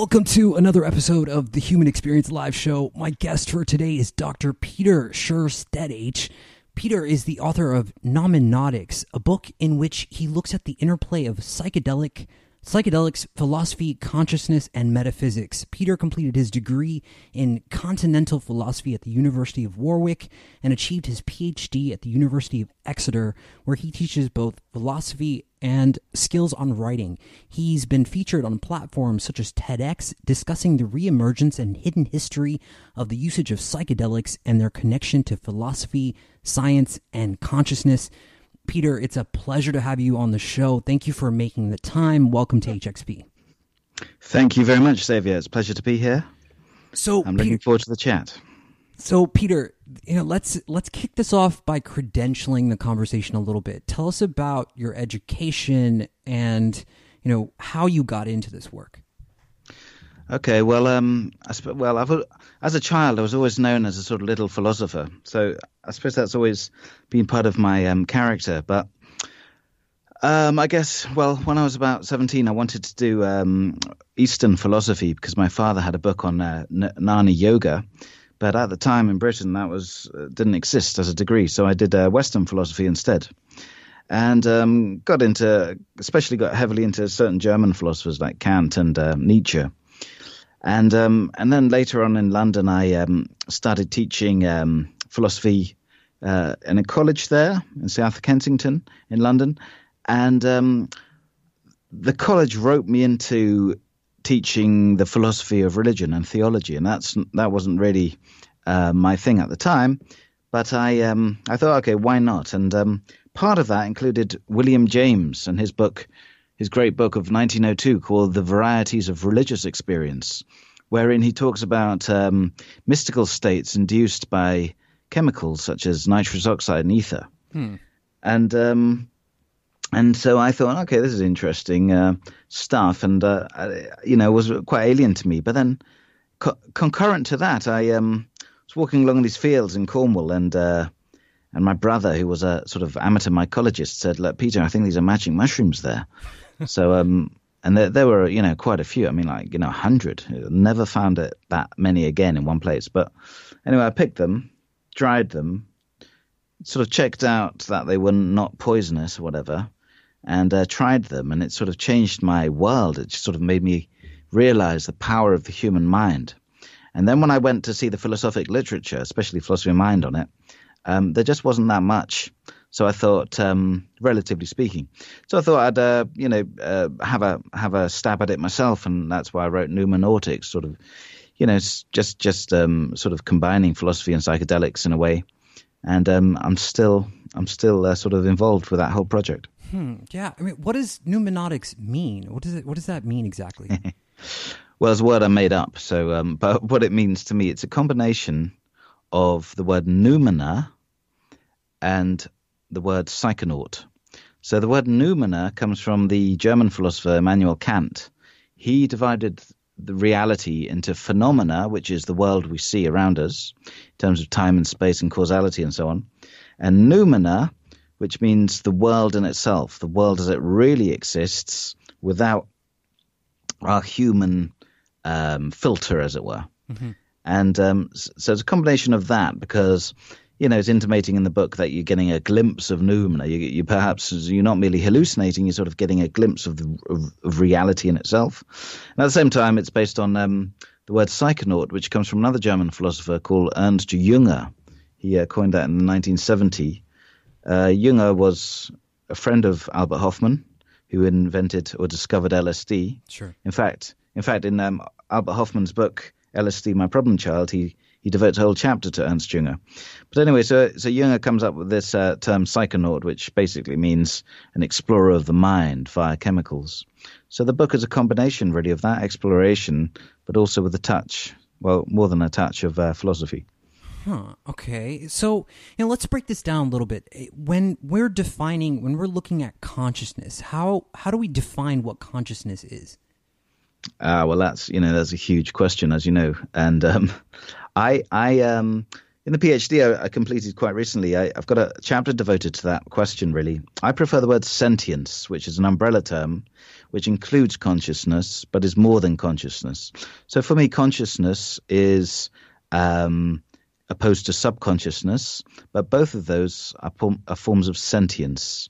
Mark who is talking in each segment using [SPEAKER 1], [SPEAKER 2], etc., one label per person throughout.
[SPEAKER 1] Welcome to another episode of the Human Experience Live Show. My guest for today is Dr. Peter Sjöstedt. Peter is the author of Noumenautics, a book in which he looks at the interplay of psychedelic psychedelics, philosophy, consciousness, and metaphysics. Peter completed his degree in continental philosophy at the University of Warwick and achieved his PhD at the University of Exeter, where he teaches both philosophy and skills on writing. He's been featured on platforms such as TEDx, discussing the reemergence and hidden history of the usage of psychedelics and their connection to philosophy, science, and consciousness. Peter, it's a pleasure to have you on the show. Thank you for making the time. Welcome to HXP.
[SPEAKER 2] Thank you very much, Xavier. It's a pleasure to be here.
[SPEAKER 1] So
[SPEAKER 2] I'm looking
[SPEAKER 1] Peter,
[SPEAKER 2] forward to the chat.
[SPEAKER 1] So Peter, you know, let's let's kick this off by credentialing the conversation a little bit. Tell us about your education and you know how you got into this work.
[SPEAKER 2] Okay, well, um, I sp- well, I've, as a child, I was always known as a sort of little philosopher. So I suppose that's always been part of my um, character. But um, I guess, well, when I was about 17, I wanted to do um, Eastern philosophy because my father had a book on uh, Jnana Yoga. But at the time in Britain, that was uh, didn't exist as a degree. So I did uh, Western philosophy instead. And um, got into, especially got heavily into certain German philosophers like Kant and uh, Nietzsche and um, and then later on in London, I um, started teaching um, philosophy uh, in a college there in South Kensington in London, and um, the college roped me into teaching the philosophy of religion and theology, and that's that wasn't really uh, my thing at the time, but I um, I thought, okay, why not? And um, part of that included William James and his book his great book of 1902 called The Varieties of Religious Experience, wherein he talks about um, mystical states induced by chemicals such as nitrous oxide and ether. Hmm. And um, and so I thought, okay, this is interesting uh, stuff, and uh, I, you know, was quite alien to me. But then, co- concurrent to that, I um, was walking along these fields in Cornwall, and uh, and my brother, who was a sort of amateur mycologist, said, "Look, Peter, I think these are magic mushrooms there." So um, and there, there were you know quite a few. I mean, like you know, hundred. Never found it that many again in one place. But anyway, I picked them, dried them, sort of checked out that they were not poisonous or whatever, and uh, tried them, and it sort of changed my world. It just sort of made me realize the power of the human mind. And then when I went to see the philosophic literature, especially philosophy of mind on it, um, there just wasn't that much. So I thought, um, relatively speaking, so I thought I'd, uh, you know, uh, have a have a stab at it myself, and that's why I wrote Noumenautics, sort of, you know, just just um, sort of combining philosophy and psychedelics in a way, and um, I'm still I'm still uh, sort of involved with that whole project.
[SPEAKER 1] Hmm, yeah, I mean, what does Noumenautics mean? What does it What does that mean exactly?
[SPEAKER 2] well, it's a word I made up. So, um, but what it means to me, it's a combination of the word noumena and the word psychonaut. So the word noumena comes from the German philosopher Immanuel Kant. He divided the reality into phenomena, which is the world we see around us in terms of time and space and causality and so on, and noumena, which means the world in itself, the world as it really exists without our human um, filter, as it were. Mm-hmm. And um, so it's a combination of that because you know, it's intimating in the book that you're getting a glimpse of noumena. You, you perhaps you're not merely hallucinating; you're sort of getting a glimpse of the of, of reality in itself. And at the same time, it's based on um, the word psychonaut, which comes from another German philosopher called Ernst Jünger. He uh, coined that in 1970. Uh, Jünger was a friend of Albert Hofmann, who invented or discovered LSD.
[SPEAKER 1] Sure.
[SPEAKER 2] In fact, in fact, in um, Albert Hofmann's book LSD, My Problem Child, he he devotes a whole chapter to Ernst Jünger. But anyway, so so Jünger comes up with this uh, term psychonaut, which basically means an explorer of the mind via chemicals. So the book is a combination, really, of that exploration, but also with a touch, well, more than a touch of uh, philosophy.
[SPEAKER 1] Huh. Okay. So, you know, let's break this down a little bit. Eh, when we're defining, when we're looking at consciousness, how how do we define what consciousness is?
[SPEAKER 2] Ah, well, that's you know that's a huge question, as you know, and um, I I um in the PhD I, I completed quite recently. I, have got a chapter devoted to that question. Really, I prefer the word sentience, which is an umbrella term, which includes consciousness, but is more than consciousness. So for me, consciousness is um, opposed to subconsciousness, but both of those are, are, forms of sentience.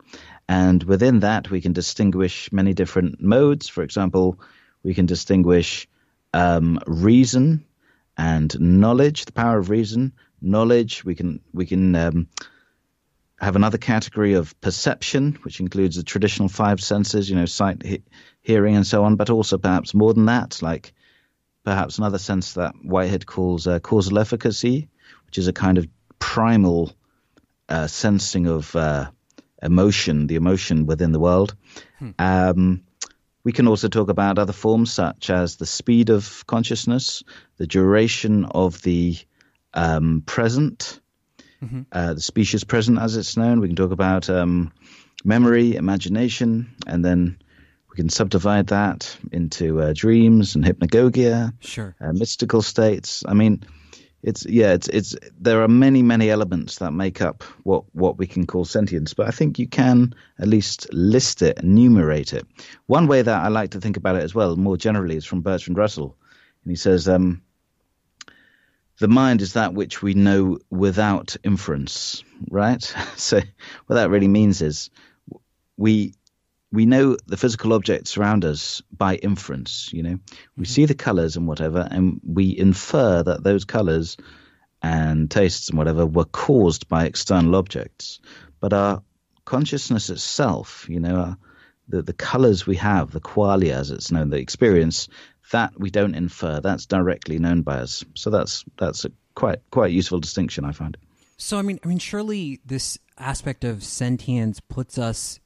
[SPEAKER 2] And within that, we can distinguish many different modes. For example, we can distinguish um, reason and knowledge, the power of reason, knowledge. We can we can um, have another category of perception, which includes the traditional five senses, you know, sight, he- hearing, and so on, but also perhaps more than that, like perhaps another sense that Whitehead calls uh, causal efficacy, which is a kind of primal uh, sensing of uh, emotion, the emotion within the world. Hmm. Um, we can also talk about other forms such as the speed of consciousness, the duration of the um, present, mm-hmm. uh, the specious present as it's known. We can talk about um, memory, imagination, and then we can subdivide that into uh, dreams and hypnagogia,
[SPEAKER 1] sure,
[SPEAKER 2] uh, mystical states. I mean, it's yeah, it's it's there are many many elements that make up what what we can call sentience, but I think you can at least list it, enumerate it. One way that I like to think about it as well, more generally, is from Bertrand Russell, and he says. Um, the mind is that which we know without inference, right? So what that really means is we we know the physical objects around us by inference. You know, we mm-hmm. see the colors and whatever, and we infer that those colors and tastes and whatever were caused by external objects. But our consciousness itself, you know, our, the the colors we have, the qualia as it's known, the experience, that we don't infer. That's directly known by us. So that's that's a quite quite useful distinction, I find.
[SPEAKER 1] So I mean, I mean, surely this aspect of sentience puts us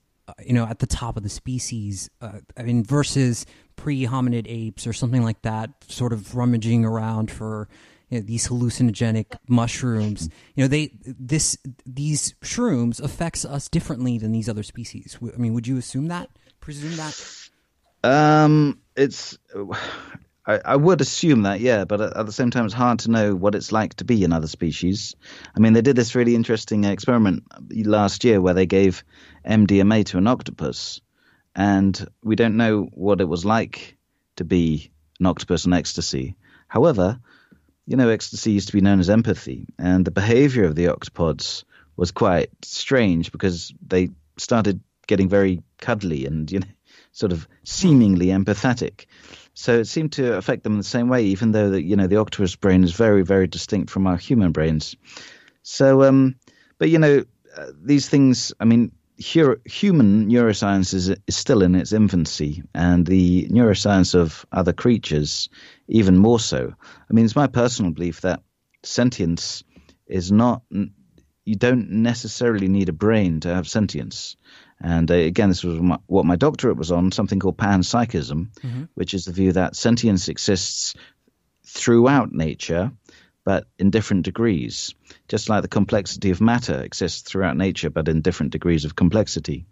[SPEAKER 1] you know, at the top of the species. Uh, I mean, versus pre-hominid apes or something like that, sort of rummaging around for you know, these hallucinogenic mushrooms. You know, they this these shrooms affects us differently than these other species. I mean, would you assume that? Presume that?
[SPEAKER 2] Um, it's I, I, would assume that, yeah, but at, at, the same time, it's hard to know what it's like to be in other species. I mean, they did this really interesting experiment last year where they gave MDMA to an octopus, and we don't know what it was like to be an octopus on ecstasy. However, you know, ecstasy used to be known as empathy, and the behavior of the octopods was quite strange because they started getting very cuddly and, you know, sort of seemingly empathetic. So it seemed to affect them in the same way, even though the, you know the octopus brain is very, very distinct from our human brains. So, um, but you know, uh, these things. I mean, human neuroscience is, is still in its infancy, and the neuroscience of other creatures even more so. I mean, it's my personal belief that sentience is not. You don't necessarily need a brain to have sentience. And uh, again, this was my, what my doctorate was on, something called panpsychism, mm-hmm. which is the view that sentience exists throughout nature, but in different degrees, just like the complexity of matter exists throughout nature, but in different degrees of complexity.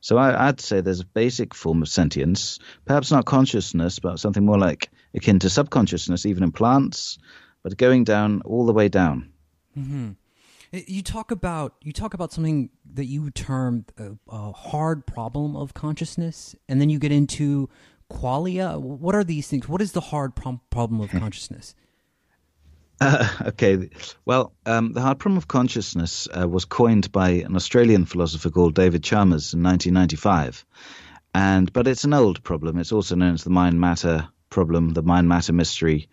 [SPEAKER 2] So I, would say there's a basic form of sentience, perhaps not consciousness, but something more like akin to subconsciousness, even in plants, but going down all the way down.
[SPEAKER 1] Mm-hmm. You talk about you talk about something that you term a, a hard problem of consciousness, and then you get into qualia. What are these things? What is the hard prom- problem of consciousness?
[SPEAKER 2] Uh, okay, well, um, the hard problem of consciousness uh, was coined by an Australian philosopher called David Chalmers in 1995, and but it's an old problem. It's also known as the mind matter problem, the mind matter mystery,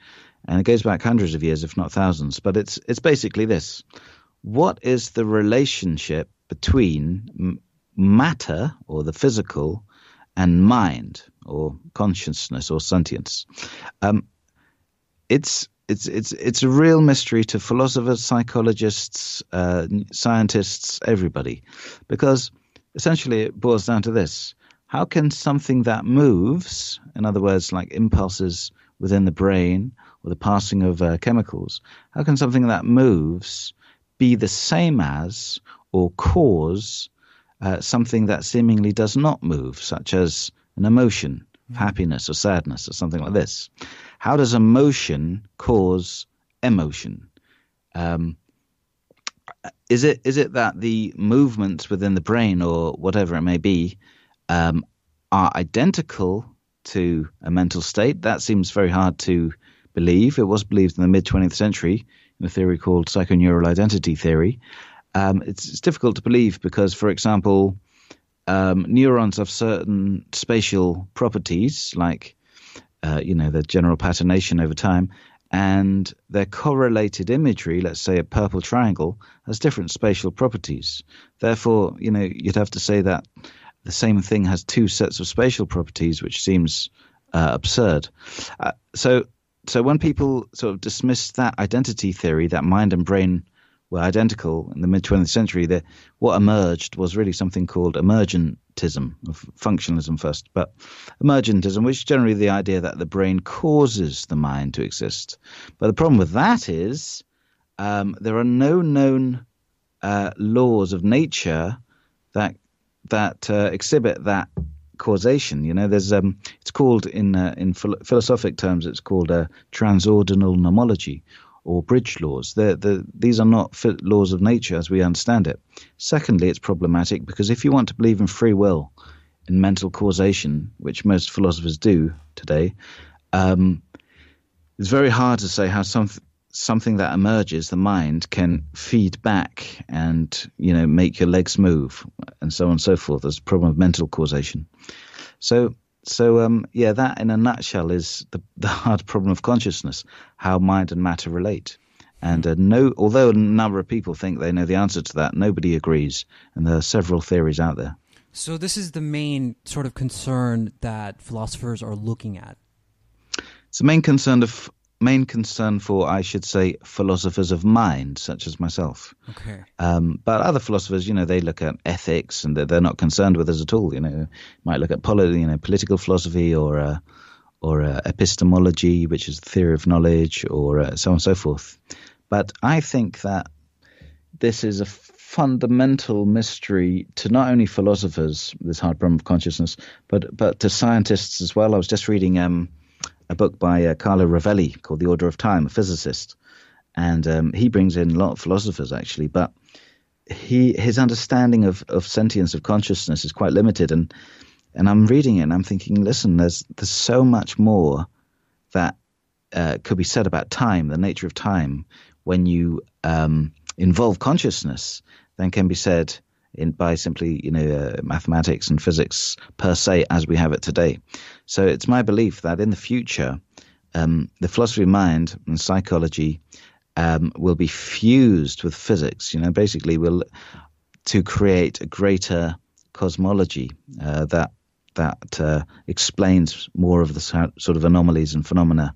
[SPEAKER 2] and it goes back hundreds of years, if not thousands. But it's it's basically this: what is the relationship between matter or the physical and mind or consciousness or sentience? Um, it's it's it's it's a real mystery to philosophers, psychologists, uh, scientists, everybody, because essentially it boils down to this: how can something that moves, in other words, like impulses within the brain or the passing of uh, chemicals, how can something that moves be the same as or cause uh, something that seemingly does not move, such as an emotion, mm-hmm. happiness or sadness or something like this? How does emotion cause emotion? Um, is it is it that the movements within the brain or whatever it may be um, are identical to a mental state? That seems very hard to believe. It was believed in the mid 20th century a theory called psychoneural identity theory. Um, it's, it's, difficult to believe because, for example, um, neurons have certain spatial properties like uh, you know, their general patternation over time, and their correlated imagery, let's say a purple triangle, has different spatial properties. Therefore, you know, you'd have to say that the same thing has two sets of spatial properties, which seems uh, absurd. Uh, so, so when people sort of dismiss that identity theory, that mind and brain were identical in the mid 20th century, the, what emerged was really something called emergentism, functionalism first, but emergentism, which is generally the idea that the brain causes the mind to exist. But the problem with that is um, there are no known uh, laws of nature that that uh, exhibit that causation. You know, there's um, it's called in uh, in philosophic terms, it's called a transordinal nomology, or bridge laws. They're, they're, these are not laws of nature as we understand it. Secondly, it's problematic because if you want to believe in free will, in mental causation, which most philosophers do today, um, it's very hard to say how some, something that emerges, the mind, can feed back and you know make your legs move and so on and so forth. There's a problem of mental causation. So so um, yeah, that in a nutshell is the, the hard problem of consciousness: how mind and matter relate. And uh, no, although a number of people think they know the answer to that, nobody agrees, and there are several theories out there.
[SPEAKER 1] So this is the main sort of concern that philosophers are looking at.
[SPEAKER 2] It's the main concern of main concern for, I should say, philosophers of mind, such as myself.
[SPEAKER 1] Okay.
[SPEAKER 2] Um, but other philosophers, you know, they look at ethics and they're, they're not concerned with us at all. You know, might look at poli- you know, political philosophy or uh, or uh, epistemology, which is the theory of knowledge, or uh, so on and so forth. But I think that this is a fundamental mystery to not only philosophers, this hard problem of consciousness, but but to scientists as well. I was just reading. Um, a book by uh, Carlo Rovelli called The Order of Time, a physicist, and um, he brings in a lot of philosophers actually, but he his understanding of, of sentience of consciousness is quite limited, and and I'm reading it and I'm thinking, listen, there's there's so much more that uh, could be said about time, the nature of time, when you um, involve consciousness, than can be said in by simply you know uh, mathematics and physics per se as we have it today. So it's my belief that in the future, um, the philosophy of mind and psychology um, will be fused with physics. You know, basically, will to create a greater cosmology uh, that that uh, explains more of the sort of anomalies and phenomena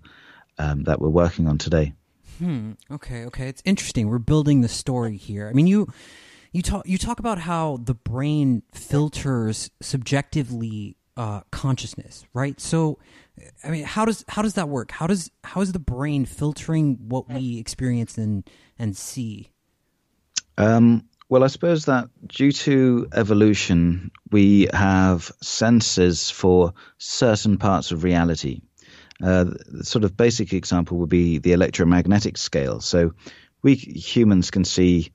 [SPEAKER 2] um, that we're working on today.
[SPEAKER 1] Hmm. Okay. Okay. It's interesting. We're building the story here. I mean, you you talk you talk about how the brain filters subjectively uh, consciousness, right? So, I mean, how does how does that work? How does how is the brain filtering what we experience and and see?
[SPEAKER 2] Um, well, I suppose that due to evolution, we have senses for certain parts of reality. Uh, the sort of basic example would be the electromagnetic scale. So, we humans can see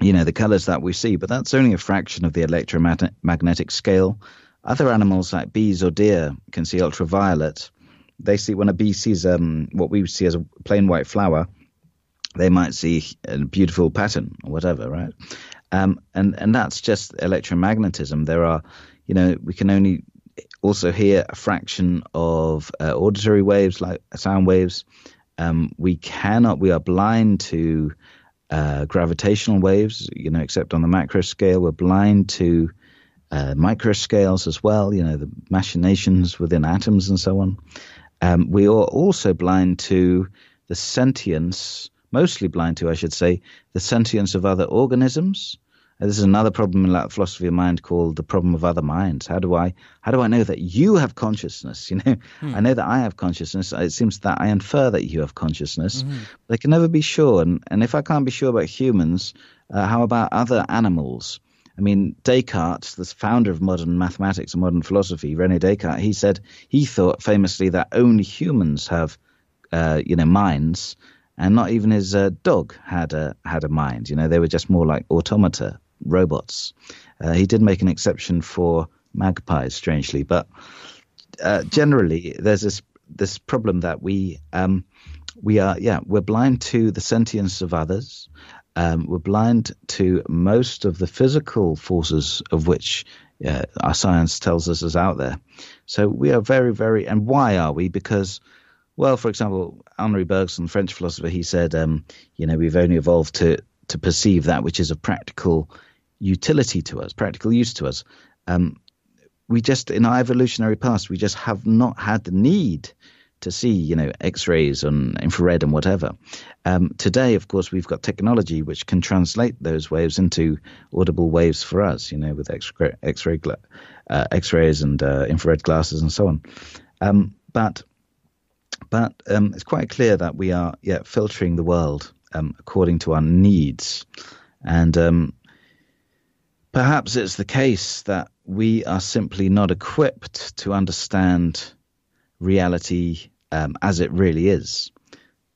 [SPEAKER 2] you know, the colors that we see, but that's only a fraction of the electromagnetic scale. Other animals like bees or deer can see ultraviolet. They see when a bee sees um, what we see as a plain white flower, they might see a beautiful pattern or whatever, right? Um, and and that's just electromagnetism. There are, you know, we can only also hear a fraction of uh, auditory waves, like sound waves. Um, we cannot. We are blind to uh, gravitational waves, you know, except on the macro scale. We're blind to uh, micro scales as well, you know, the machinations within atoms and so on. Um, we are also blind to the the sentience, mostly blind to, I should say, the sentience of other organisms. This is another problem in that philosophy of mind called the problem of other minds. How do I how do I know that you have consciousness? You know, hmm. I know that I have consciousness. It seems that I infer that you have consciousness, mm-hmm. but I can never be sure. And and if I can't be sure about humans, uh, how about other animals? I mean, Descartes, the founder of modern mathematics and modern philosophy, Rene Descartes, he said he thought famously that only humans have, uh, you know, minds, and not even his uh, dog had a had a mind. You know, they were just more like automata, robots. Uh, he did make an exception for magpies, strangely, but uh, generally, there's this this problem that we um, we are yeah we're blind to the sentience of others um, we're blind to most of the physical forces of which uh, our science tells us is out there. So we are very, very, and why are we? Because, well, for example, Henri Bergson, French philosopher, he said, um, you know, we've only evolved to to perceive that which is of practical utility to us, practical use to us. Um, we just, in our evolutionary past, we just have not had the need to see, you know, X-rays and infrared and whatever. Um, today, of course, we've got technology which can translate those waves into audible waves for us, you know, with X-ray, X-ray uh, X-rays and uh, infrared glasses and so on. Um, but but um, it's quite clear that we are yeah filtering the world um, according to our needs, and um, perhaps it's the case that we are simply not equipped to understand reality um, as it really is.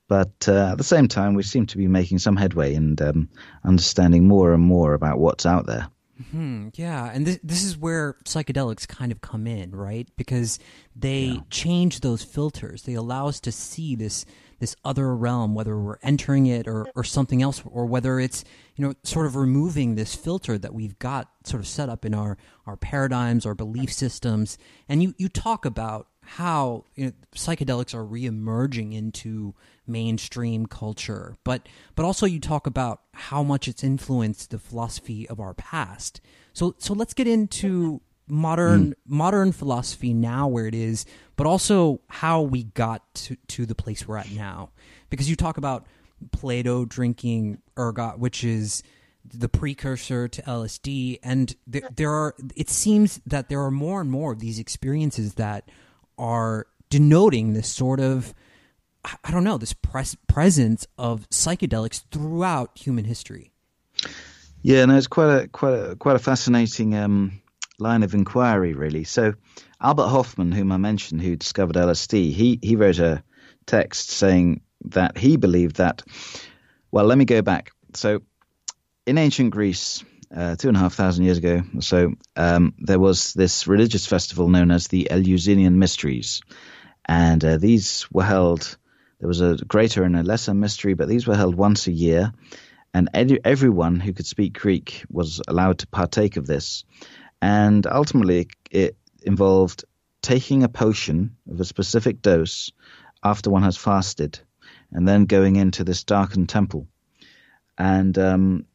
[SPEAKER 2] But uh, at the same time, we seem to be making some headway and um, understanding more and more about what's out there.
[SPEAKER 1] Mm-hmm. yeah, and this this is where psychedelics kind of come in, right? Because they yeah. change those filters. They allow us to see this this other realm, whether we're entering it or or something else, or whether it's you know sort of removing this filter that we've got sort of set up in our our paradigms, our belief systems. And you you talk about how you know, psychedelics are reemerging into mainstream culture, but but also you talk about how much it's influenced the philosophy of our past. So so let's get into modern mm. modern philosophy now where it is, but also how we got to to the place we're at now. Because you talk about Plato drinking ergot, which is the precursor to LSD, and there, there are. It seems that there are more and more of these experiences that are denoting this sort of I don't know this pres- presence of psychedelics throughout human history.
[SPEAKER 2] Yeah, no, it's quite a quite a quite a fascinating um, line of inquiry, really. So Albert Hofmann, whom I mentioned, who discovered LSD, he he wrote a text saying that he believed that. Well, let me go back. So in ancient Greece, uh, two and a half thousand years ago or so, um, there was this religious festival known as the Eleusinian Mysteries. And uh, these were held, there was a greater and a lesser mystery, but these were held once a year. And ed- everyone who could speak Greek was allowed to partake of this. And ultimately, it involved taking a potion of a specific dose after one has fasted, and then going into this darkened temple. And um,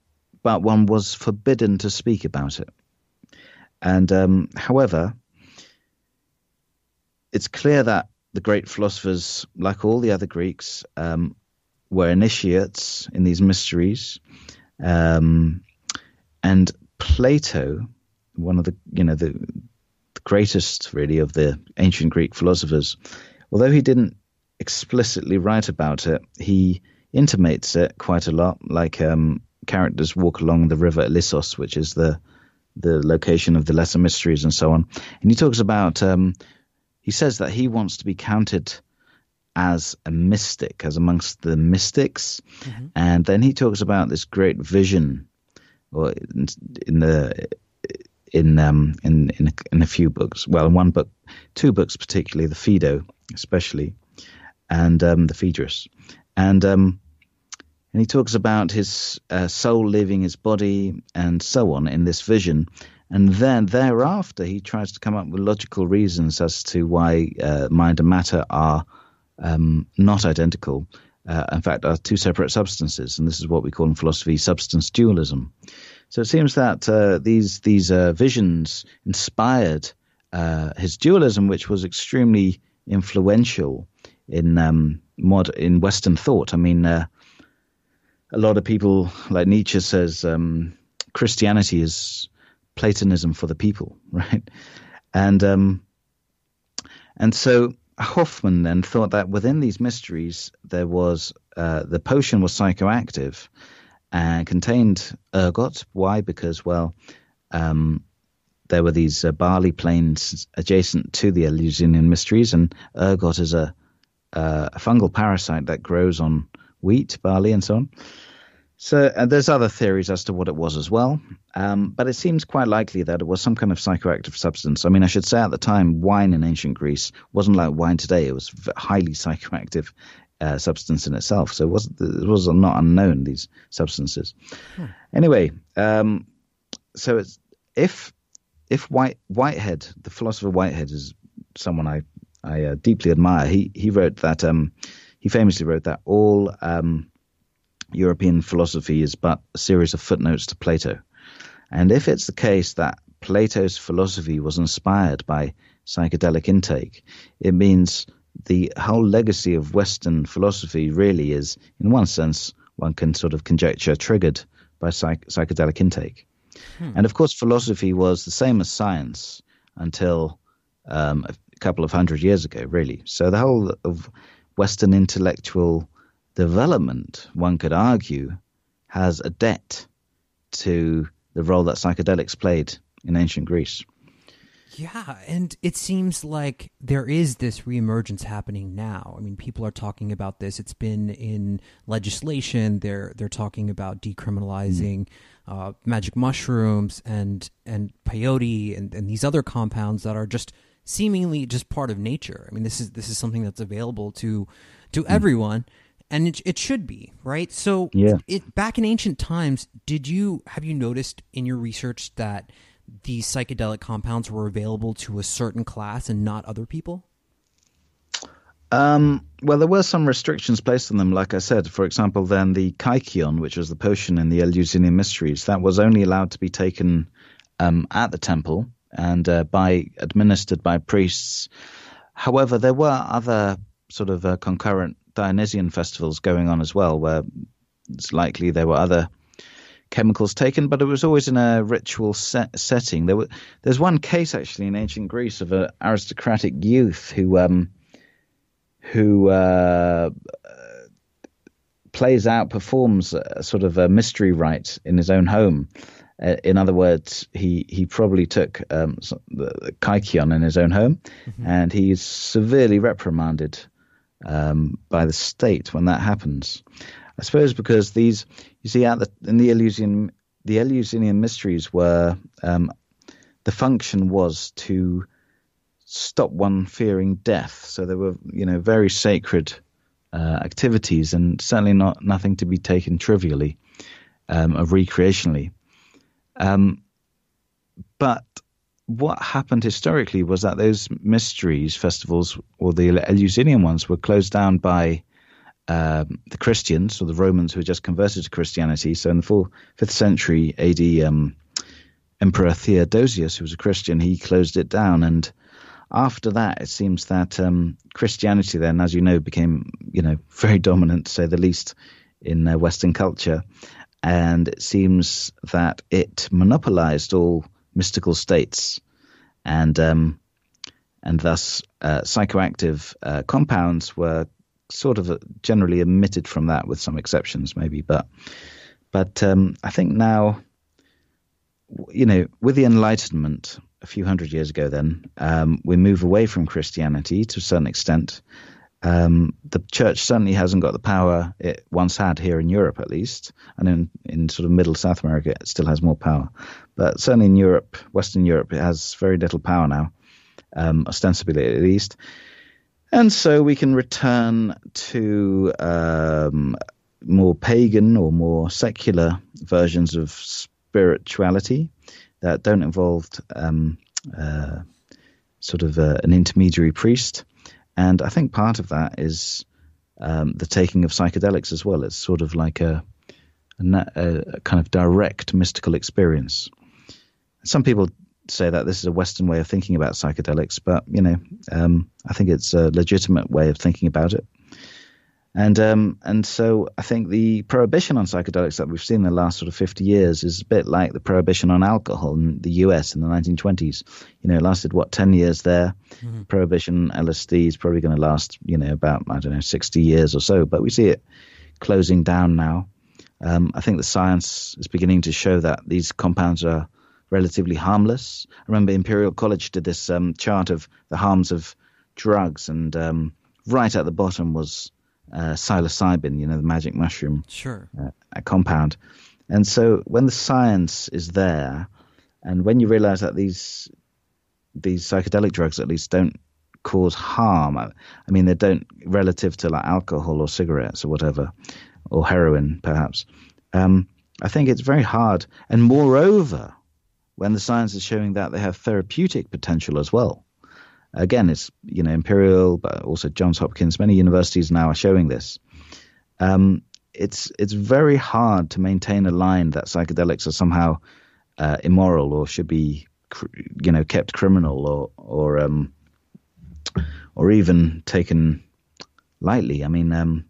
[SPEAKER 2] but one was forbidden to speak about it. And um, however, it's clear that the great philosophers, like all the other Greeks, um, were initiates in these mysteries. Um, and Plato, one of the you know the, the greatest really of the ancient Greek philosophers, although he didn't explicitly write about it, he intimates it quite a lot, like um, characters walk along the river Ilissos, which is the the location of the lesser mysteries and so on. And he talks about um, he says that he wants to be counted as a mystic, as amongst the mystics, mm-hmm. and then he talks about this great vision, or in, in the in um in in a, in a few books. Well, in one book, two books particularly, the Phaedo especially, and um, the Phaedrus, and um, and he talks about his uh, soul leaving his body and so on in this vision. And then thereafter, he tries to come up with logical reasons as to why uh, mind and matter are um, not identical. Uh, in fact, are two separate substances, and this is what we call in philosophy substance dualism. So it seems that uh, these these uh, visions inspired uh, his dualism, which was extremely influential in um, mod in Western thought. I mean, uh, a lot of people, like Nietzsche says, um, Christianity is Platonism for the people, right? And um, and so Hofmann then thought that within these mysteries there was uh, the potion was psychoactive and contained ergot. Why? Because well, um, there were these uh, barley plains adjacent to the Eleusinian mysteries, and ergot is a, uh, a fungal parasite that grows on wheat, barley, and so on. So uh, there's other theories as to what it was as well, um, but it seems quite likely that it was some kind of psychoactive substance. I mean, I should say at the time, wine in ancient Greece wasn't like wine today; it was highly psychoactive uh, substance in itself. So it was it was not unknown these substances. Hmm. Anyway, um, so it's if if White Whitehead, the philosopher Whitehead, is someone I I uh, deeply admire. He he wrote that um, he famously wrote that all um, European philosophy is but a series of footnotes to Plato. And if it's the case that Plato's philosophy was inspired by psychedelic intake, it means the whole legacy of Western philosophy really is, in one sense, one can sort of conjecture, triggered by psych- psychedelic intake. Hmm. And of course, philosophy was the same as science until um, a couple of hundred years ago, really. So the whole of Western intellectual development, one could argue, has a debt to the role that psychedelics played in ancient Greece.
[SPEAKER 1] Yeah, and it seems like there is this reemergence happening now. I mean, people are talking about this. It's been in legislation. They're they're talking about decriminalizing mm-hmm. uh, magic mushrooms and and peyote and, and these other compounds that are just seemingly just part of nature. I mean, this is this is something that's available to to mm-hmm. everyone and it, it should be right so
[SPEAKER 2] yeah
[SPEAKER 1] it back in ancient times did you have you noticed in your research that these psychedelic compounds were available to a certain class and not other people
[SPEAKER 2] um, well, there were some restrictions placed on them. Like I said, for example, then the kykeon, which was the potion in the Eleusinian Mysteries, that was only allowed to be taken um, at the temple and uh, by administered by priests. However, there were other sort of uh, concurrent Dionysian festivals going on as well, where it's likely there were other chemicals taken, but it was always in a ritual set, setting. There were, there's one case actually in ancient Greece of an aristocratic youth who um, who uh, plays out, performs a sort of a mystery rite in his own home. Uh, in other words, he he probably took um, the, the kykeon in his own home, mm-hmm. and he's severely reprimanded um, by the state when that happens. I suppose because these, you see, the, in the Eleusinian, the Eleusinian mysteries were um, the function was to stop one fearing death. So they were, you know, very sacred uh, activities, and certainly not nothing to be taken trivially um, or recreationally. Um, but what happened historically was that those mysteries festivals, or the Eleusinian ones, were closed down by um, the Christians or the Romans who had just converted to Christianity. So in the fourth, fifth century AD, um, Emperor Theodosius, who was a Christian, he closed it down. And after that, it seems that um, Christianity then, as you know, became you know very dominant, to say the least, in uh, Western culture. And it seems that it monopolized all mystical states, and um, and thus uh, psychoactive uh, compounds were sort of generally omitted from that, with some exceptions maybe. But but um, I think now, you know, with the Enlightenment a few hundred years ago, then um, we move away from Christianity to a certain extent. Um, the church certainly hasn't got the power it once had here in Europe, at least, and in, in sort of middle South America, it still has more power. But certainly in Europe, Western Europe, it has very little power now, um, ostensibly at least. And so we can return to um, more pagan or more secular versions of spirituality that don't involve um, uh, sort of uh, an intermediary priest and I think part of that is um, the taking of psychedelics as well. It's sort of like a, a, a kind of direct mystical experience. Some people say that this is a Western way of thinking about psychedelics, but you know, um, I think it's a legitimate way of thinking about it. And um, and so I think the prohibition on psychedelics that we've seen in the last sort of 50 years is a bit like the prohibition on alcohol in the US in the 1920s. You know, it lasted what 10 years there. Mm-hmm. Prohibition LSD is probably going to last, you know, about I don't know 60 years or so. But we see it closing down now. Um, I think the science is beginning to show that these compounds are relatively harmless. I remember Imperial College did this um, chart of the harms of drugs, and um, right at the bottom was uh, psilocybin, you know, the magic mushroom
[SPEAKER 1] sure.
[SPEAKER 2] Uh, a compound. And so when the science is there, and when you realize that these these psychedelic drugs at least don't cause harm, I, I mean, they don't relative to like alcohol or cigarettes or whatever, or heroin perhaps. Um, I think it's very hard. And moreover, when the science is showing that they have therapeutic potential as well. Again, it's you know Imperial, but also Johns Hopkins. Many universities now are showing this. Um, it's it's very hard to maintain a line that psychedelics are somehow uh, immoral or should be you know kept criminal or or um, or even taken lightly. I mean, um,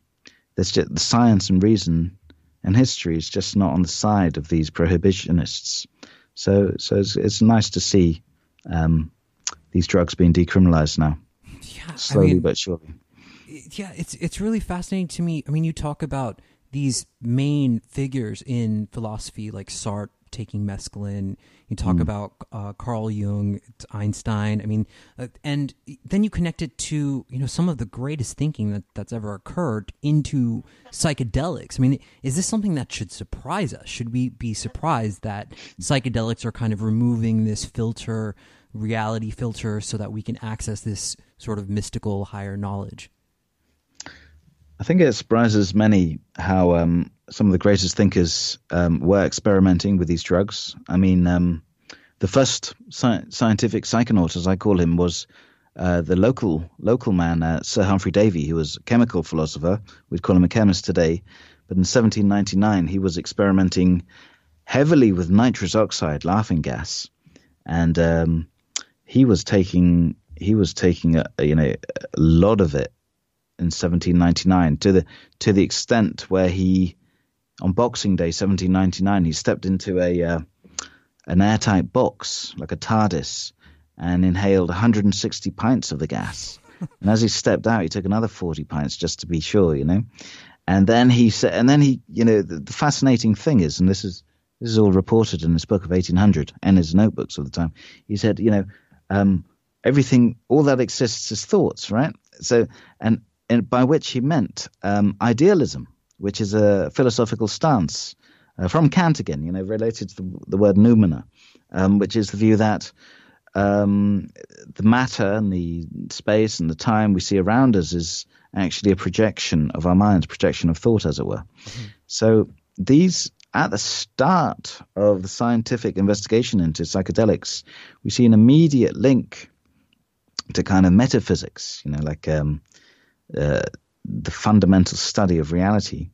[SPEAKER 2] there's just the science and reason and history is just not on the side of these prohibitionists. So so it's, it's nice to see um, these drugs being decriminalized now.
[SPEAKER 1] Yeah,
[SPEAKER 2] slowly
[SPEAKER 1] I mean,
[SPEAKER 2] but surely.
[SPEAKER 1] Yeah, it's it's really fascinating to me. I mean, you talk about these main figures in philosophy like Sartre taking mescaline. You talk mm. about uh, Carl Jung, Einstein. I mean, uh, and then you connect it to you know some of the greatest thinking that that's ever occurred into psychedelics. I mean, is this something that should surprise us? Should we be surprised that psychedelics are kind of removing this filter? reality filter so that we can access this sort of mystical higher knowledge?
[SPEAKER 2] I think it surprises many how um, some of the greatest thinkers um, were experimenting with these drugs. I mean, um, the first sci- scientific psychonaut, as I call him, was uh, the local local man, uh, Sir Humphrey Davy, who was a chemical philosopher. We'd call him a chemist today. But in 1799, he was experimenting heavily with nitrous oxide, laughing gas, and um, he was taking he was taking a, you know a lot of it in 1799 to the to the extent where he on Boxing Day 1799 he stepped into a uh, an airtight box like a TARDIS and inhaled 160 pints of the gas. and as he stepped out, he took another 40 pints just to be sure, you know. And then he said, and then he, you know, the, the fascinating thing is, and this is this is all reported in his book of 1800 and his notebooks of the time. He said, you know, um, everything, all that exists is thoughts, right? So, and, and by which he meant um, idealism, which is a philosophical stance uh, from Kant again, you know, related to the, the word noumena, um, which is the view that um, the matter and the space and the time we see around us is actually a projection of our minds, projection of thought, as it were. Mm-hmm. So these at the start of the scientific investigation into psychedelics, we see an immediate link to kind of metaphysics, you know, like um, uh, the fundamental study of reality,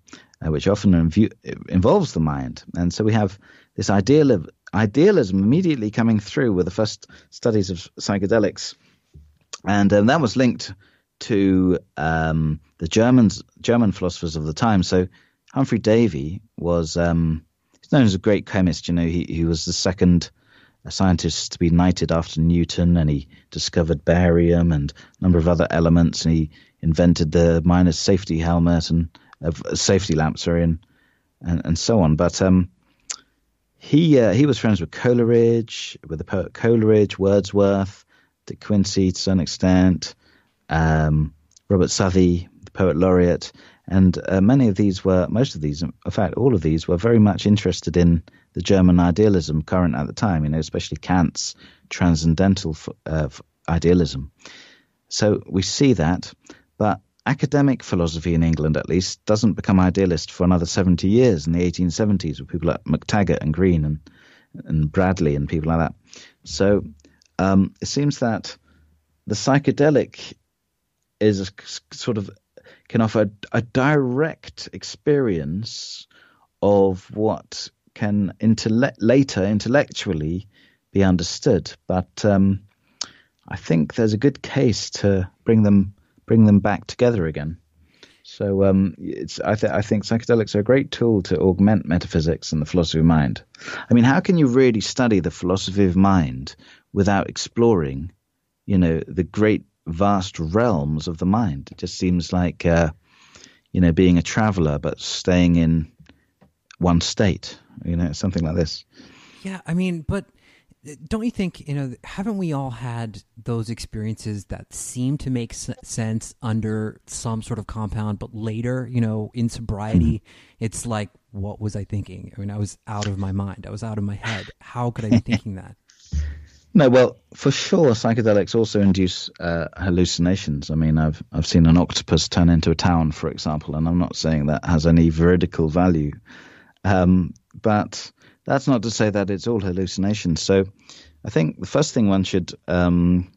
[SPEAKER 2] uh, which often inv- involves the mind. And so we have this ideal of idealism immediately coming through with the first studies of psychedelics, and um, that was linked to um, the Germans, German philosophers of the time. So Humphrey Davy was um, known as a great chemist. You know, he he was the second scientist to be knighted after Newton, and he discovered barium and a number of other elements, and he invented the miner's safety helmet and uh, safety lamp, sorry, and, and and so on. But um, he uh, he was friends with Coleridge, with the poet Coleridge, Wordsworth, De Quincey to some extent, um, Robert Southey, the poet laureate, and uh, many of these were, most of these, in fact, all of these were very much interested in the German idealism current at the time, you know, especially Kant's transcendental uh, idealism. So we see that, but academic philosophy in England, at least, doesn't become idealist for another 70 years in the 1870s with people like McTaggart and Green and, and Bradley and people like that. So um, it seems that the psychedelic is a, sort of can offer a direct experience of what can later intellectually be understood. But um, I think there's a good case to bring them bring them back together again. So um, it's I, th- I think psychedelics are a great tool to augment metaphysics and the philosophy of mind. I mean, how can you really study the philosophy of mind without exploring, you know, the great vast realms of the mind? It just seems like, uh, you know, being a traveler but staying in one state. You know, something like this.
[SPEAKER 1] Yeah, I mean, but don't you think you know haven't we all had those experiences that seem to make sense under some sort of compound but later you know in sobriety mm-hmm. it's like what was i thinking i mean i was out of my mind i was out of my head how could i be thinking that
[SPEAKER 2] no well for sure psychedelics also induce uh, hallucinations. I mean i've i've seen an octopus turn into a town for example and i'm not saying that has any veridical value. Um, but that's not to say that it's all hallucinations. So I think the first thing one should um,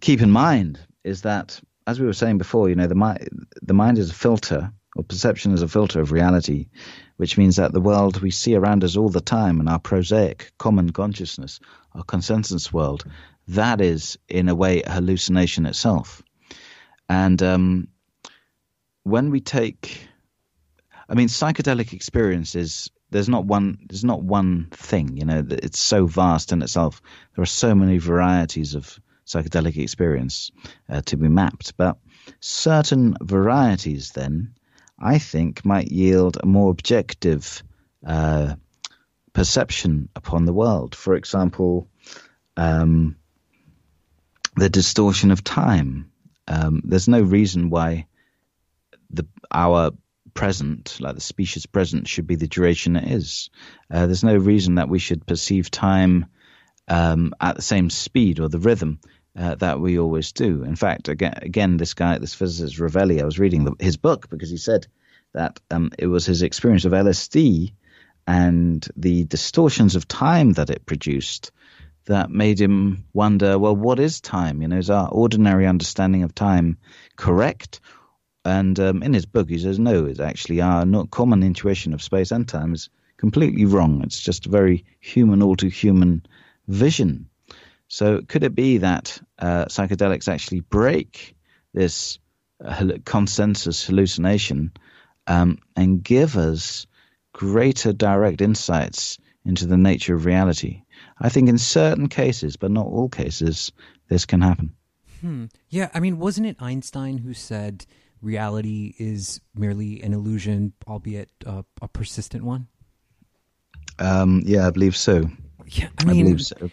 [SPEAKER 2] keep in mind is that, as we were saying before, you know, the, mi- the mind is a filter, or perception is a filter of reality, which means that the world we see around us all the time and our prosaic common consciousness, our consensus world, that is, in a way, a hallucination itself. And um, when we take, I mean, psychedelic experiences there's not one there's not one thing you know it's so vast in itself there are so many varieties of psychedelic experience uh, to be mapped but certain varieties then i think might yield a more objective uh, perception upon the world for example um, the distortion of time um, there's no reason why the our present, like the specious present, should be the duration it is. Uh, there's no reason that we should perceive time um, at the same speed or the rhythm uh, that we always do. In fact, again, again, this guy, this physicist Rovelli, I was reading the, his book because he said that um, it was his experience of LSD and the distortions of time that it produced that made him wonder, well, what is time? You know, is our ordinary understanding of time correct, and um, in his book, he says, no, it's actually our not common intuition of space and time is completely wrong. It's just a very human, all too human vision. So, could it be that uh, psychedelics actually break this uh, consensus hallucination um, and give us greater direct insights into the nature of reality? I think in certain cases, but not all cases, this can happen.
[SPEAKER 1] Hmm. Yeah, I mean, wasn't it Einstein who said reality is merely an illusion, albeit uh, a persistent one?
[SPEAKER 2] Um, yeah, I believe so.
[SPEAKER 1] Yeah, I mean, I believe so.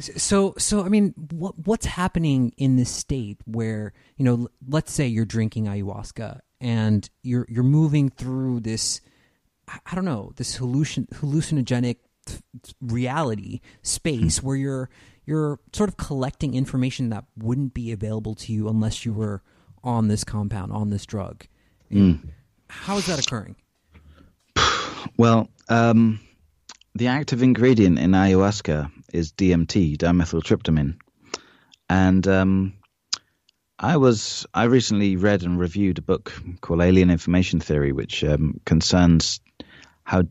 [SPEAKER 1] So, so I mean, what what's happening in this state where you know, let's say you're drinking ayahuasca and you're you're moving through this, I don't know, this hallucin hallucinogenic reality space hmm. where you're you're sort of collecting information that wouldn't be available to you unless you were on this compound, on this drug. Mm. How is that occurring?
[SPEAKER 2] Well, um, the active ingredient in ayahuasca is DMT, dimethyltryptamine, and um, I was I recently read and reviewed a book called Alien Information Theory, which um, concerns how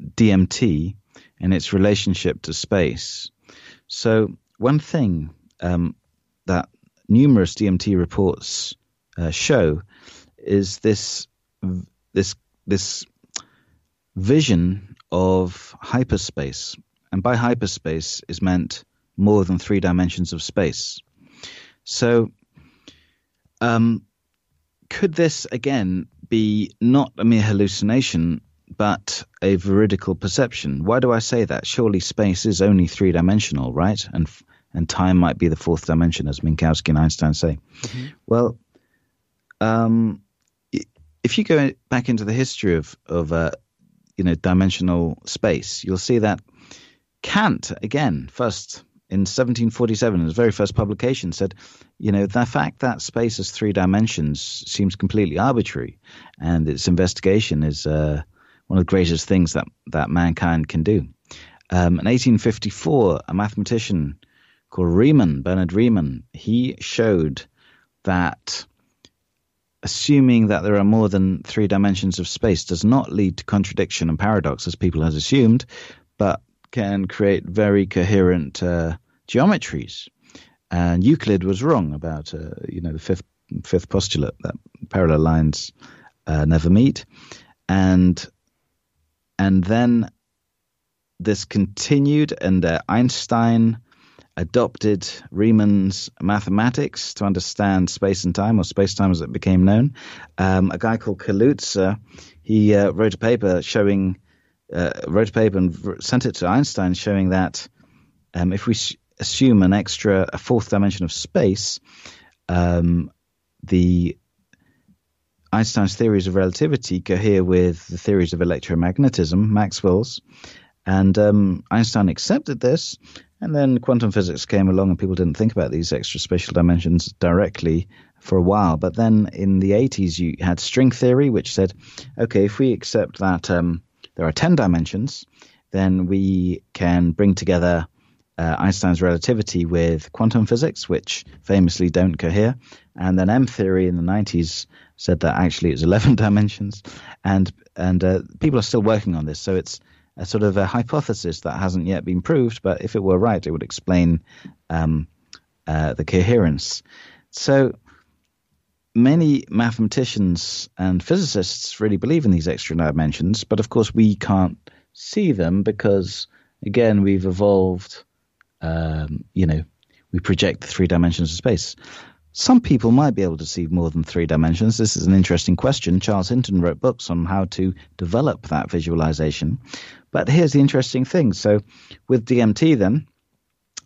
[SPEAKER 2] DMT and its relationship to space. So one thing um, that numerous DMT reports uh, show is this this this vision of hyperspace, and by hyperspace is meant more than three dimensions of space. So, um, could this again be not a mere hallucination, but a veridical perception? Why do I say that? Surely space is only three dimensional, right? And and time might be the fourth dimension, as Minkowski and Einstein say. Mm-hmm. Well, um, if you go back into the history of of uh, you know dimensional space, you'll see that Kant again first in 1747 his very first publication said you know the fact that space has three dimensions seems completely arbitrary and its investigation is uh, one of the greatest things that that mankind can do. Um, in 1854 a mathematician called riemann Bernhard riemann he showed that assuming that there are more than three dimensions of space does not lead to contradiction and paradox as people have assumed, but can create very coherent uh, geometries. And Euclid was wrong about, uh, you know, the fifth fifth postulate that parallel lines uh, never meet, and and then this continued, and Einstein adopted Riemann's mathematics to understand space and time, or space time as it became known. Um, a guy called Kaluza, he uh, wrote a paper showing, uh, wrote a paper and sent it to Einstein, showing that um, if we assume an extra, a fourth dimension of space, um, the Einstein's theories of relativity cohere with the theories of electromagnetism, Maxwell's, and um, Einstein accepted this. And then quantum physics came along, and people didn't think about these extra spatial dimensions directly for a while. But then in the 80s, you had string theory, which said, okay, if we accept that um, there are 10 dimensions, then we can bring together uh, Einstein's relativity with quantum physics, which famously don't cohere. And then M theory in the 90s said that actually it's 11 dimensions. And, and uh, people are still working on this. So it's a sort of a hypothesis that hasn't yet been proved, but if it were right, it would explain um, uh, the coherence. So many mathematicians and physicists really believe in these extra dimensions, but of course we can't see them because, again, we've evolved. Um, you know, we project the three dimensions of space. Some people might be able to see more than three dimensions. This is an interesting question. Charles Hinton wrote books on how to develop that visualization. But here's the interesting thing. So with DMT then,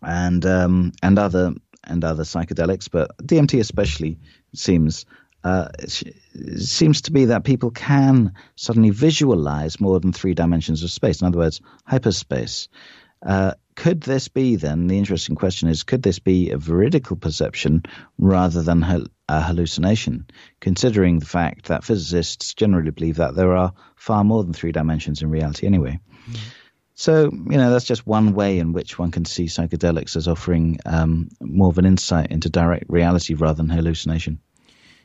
[SPEAKER 2] and um, and other and other psychedelics, but DMT especially seems uh, seems to be that people can suddenly visualize more than three dimensions of space. In other words, hyperspace. Uh, could this be then? The interesting question is: Could this be a veridical perception rather than a hallucination? Considering the fact that physicists generally believe that there are far more than three dimensions in reality, anyway. So, you know, that's just one way in which one can see psychedelics as offering um, more of an insight into direct reality rather than hallucination.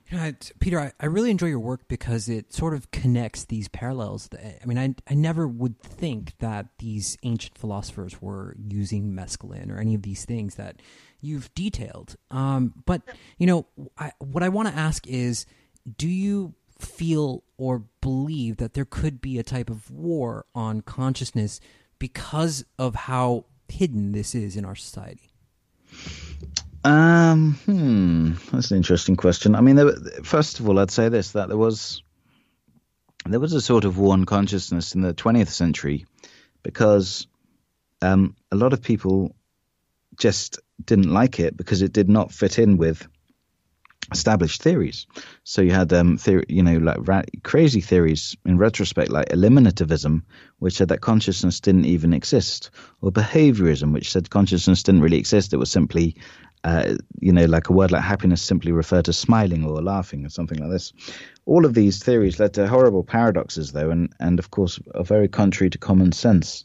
[SPEAKER 1] You know, Peter, I, I, really enjoy your work because it sort of connects these parallels. I mean, I, I never would think that these ancient philosophers were using mescaline or any of these things that you've detailed. Um, but, you know, I, what I want to ask is do you feel or believe that there could be a type of war on consciousness because of how hidden this is in our society?
[SPEAKER 2] Um, hmm, that's an interesting question. I mean, there, first of all, I'd say this: that there was there was a sort of war on consciousness in the 20th century because um, a lot of people just didn't like it because it did not fit in with established theories. So you had um, theory, you know, like ra- crazy theories in retrospect, like eliminativism, which said that consciousness didn't even exist, or behaviorism, which said consciousness didn't really exist; it was simply, uh, you know, like a word like happiness simply referred to smiling or laughing or something like this. All of these theories led to horrible paradoxes, though, and and of course are very contrary to common sense.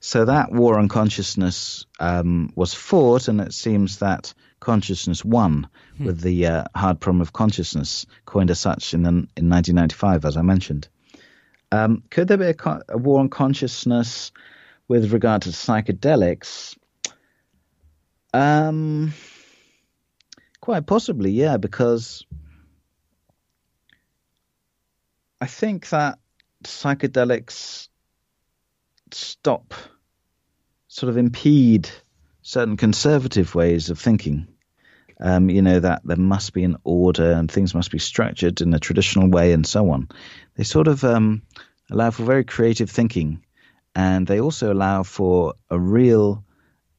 [SPEAKER 2] So that war on consciousness um, was fought, and it seems that consciousness won hmm. with the uh, hard problem of consciousness, coined as such in, the, in 1995, as I mentioned. Um, could there be a, a, war on consciousness with regard to psychedelics? Um, quite possibly, yeah, because I think that psychedelics stop, sort of impede certain conservative ways of thinking. Um, you know that there must be an order and things must be structured in a traditional way and so on. They sort of um, allow for very creative thinking, and they also allow for a real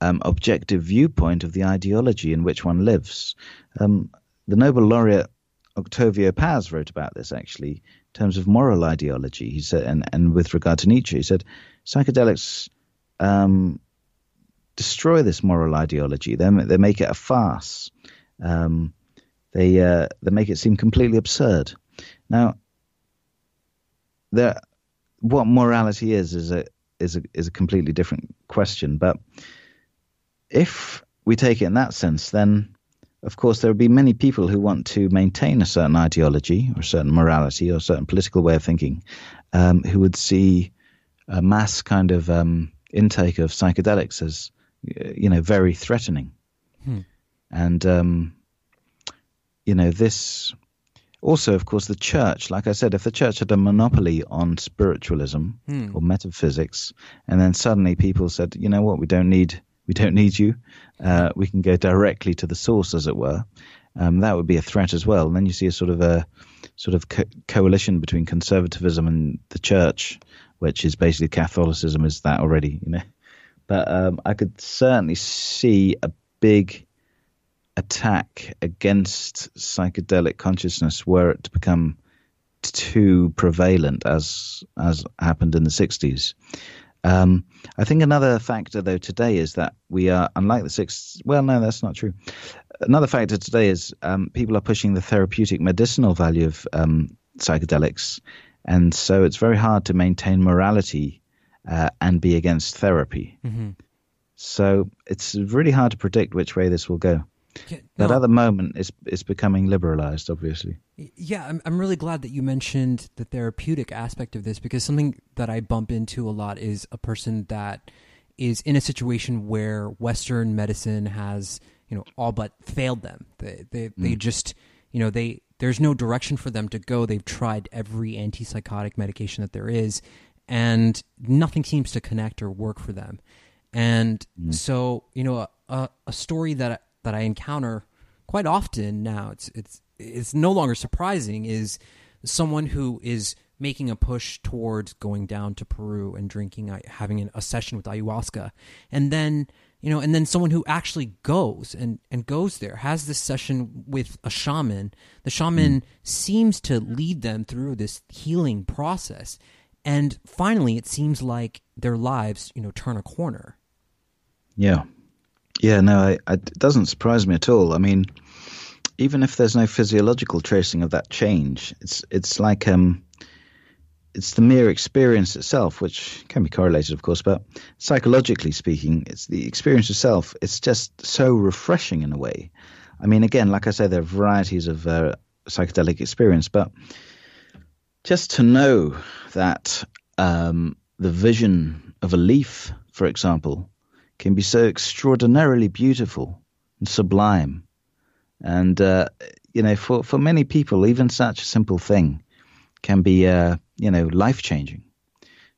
[SPEAKER 2] um, objective viewpoint of the ideology in which one lives. Um, the Nobel laureate Octavio Paz wrote about this actually in terms of moral ideology. He said, and, and with regard to Nietzsche, he said psychedelics um, destroy this moral ideology. They, they make it a farce. Um, they uh, they make it seem completely absurd. Now, there, what morality is is a is a is a completely different question. But if we take it in that sense, then of course there will be many people who want to maintain a certain ideology or a certain morality or a certain political way of thinking, um, who would see a mass kind of um, intake of psychedelics as you know very threatening, hmm. and um, you know this also, of course, the church. Like I said, if the church had a monopoly on spiritualism hmm. or metaphysics, and then suddenly people said, you know what, we don't need we don't need you. Uh, we can go directly to the source, as it were. Um, that would be a threat as well. And then you see a sort of a sort of co- coalition between conservatism and the church, which is basically Catholicism is that already, you know. But um, I could certainly see a big attack against psychedelic consciousness were it to become too prevalent as as happened in the 60s. Um, I think another factor, though, today is that we are, unlike the six. Well, no, that's not true. Another factor today is um, people are pushing the therapeutic medicinal value of um, psychedelics, and so it's very hard to maintain morality uh, and be against therapy. Mm-hmm. So it's really hard to predict which way this will go. Yeah, no, but at the moment, it's it's becoming liberalized, obviously.
[SPEAKER 1] Yeah, I'm I'm really glad that you mentioned the therapeutic aspect of this because something that I bump into a lot is a person that is in a situation where Western medicine has you know all but failed them. They they mm. they just you know they there's no direction for them to go. They've tried every antipsychotic medication that there is, and nothing seems to connect or work for them. And mm. so, you know, a, a story that that I encounter quite often now. It's it's it's no longer surprising. Is someone who is making a push towards going down to Peru and drinking, uh, having a session with ayahuasca, and then you know, and then someone who actually goes and and goes there has this session with a shaman. The shaman mm. seems to lead them through this healing process, and finally, it seems like their lives, you know, turn a corner.
[SPEAKER 2] Yeah. Yeah, no, I, I, it doesn't surprise me at all. I mean, even if there's no physiological tracing of that change, it's it's like um, it's the mere experience itself, which can be correlated, of course, but psychologically speaking, it's the experience itself. It's just so refreshing in a way. I mean, again, like I say, there are varieties of uh, psychedelic experience, but just to know that um, the vision of a leaf, for example, can be so extraordinarily beautiful and sublime. And, uh, you know, for, for many people, even such a simple thing can be, uh, you know, life changing.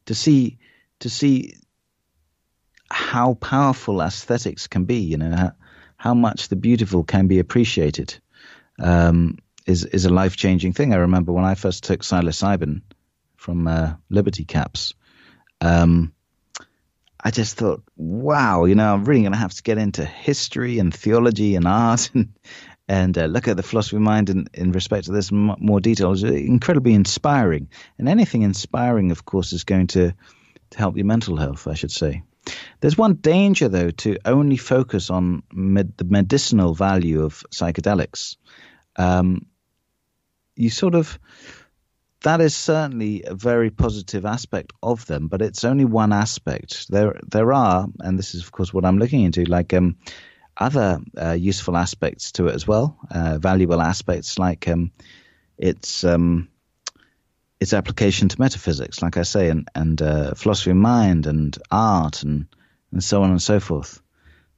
[SPEAKER 2] To see, to see how powerful aesthetics can be, you know, how, how much the beautiful can be appreciated um, is, is a life changing thing. I remember when I first took psilocybin from uh, Liberty Caps. Um, I just thought, wow, you know, I'm really going to have to get into history and theology and art and and uh, look at the philosophy of mind in, in respect to this m- more detail. It's incredibly inspiring. And anything inspiring, of course, is going to, to help your mental health, I should say. There's one danger, though, to only focus on med- the medicinal value of psychedelics. Um, you sort of that is certainly a very positive aspect of them, but it's only one aspect. There, there are, and this is of course what I'm looking into, like um, other uh, useful aspects to it as well, uh, valuable aspects like um, its um, its application to metaphysics, like I say, and and uh, philosophy of mind and art and and so on and so forth.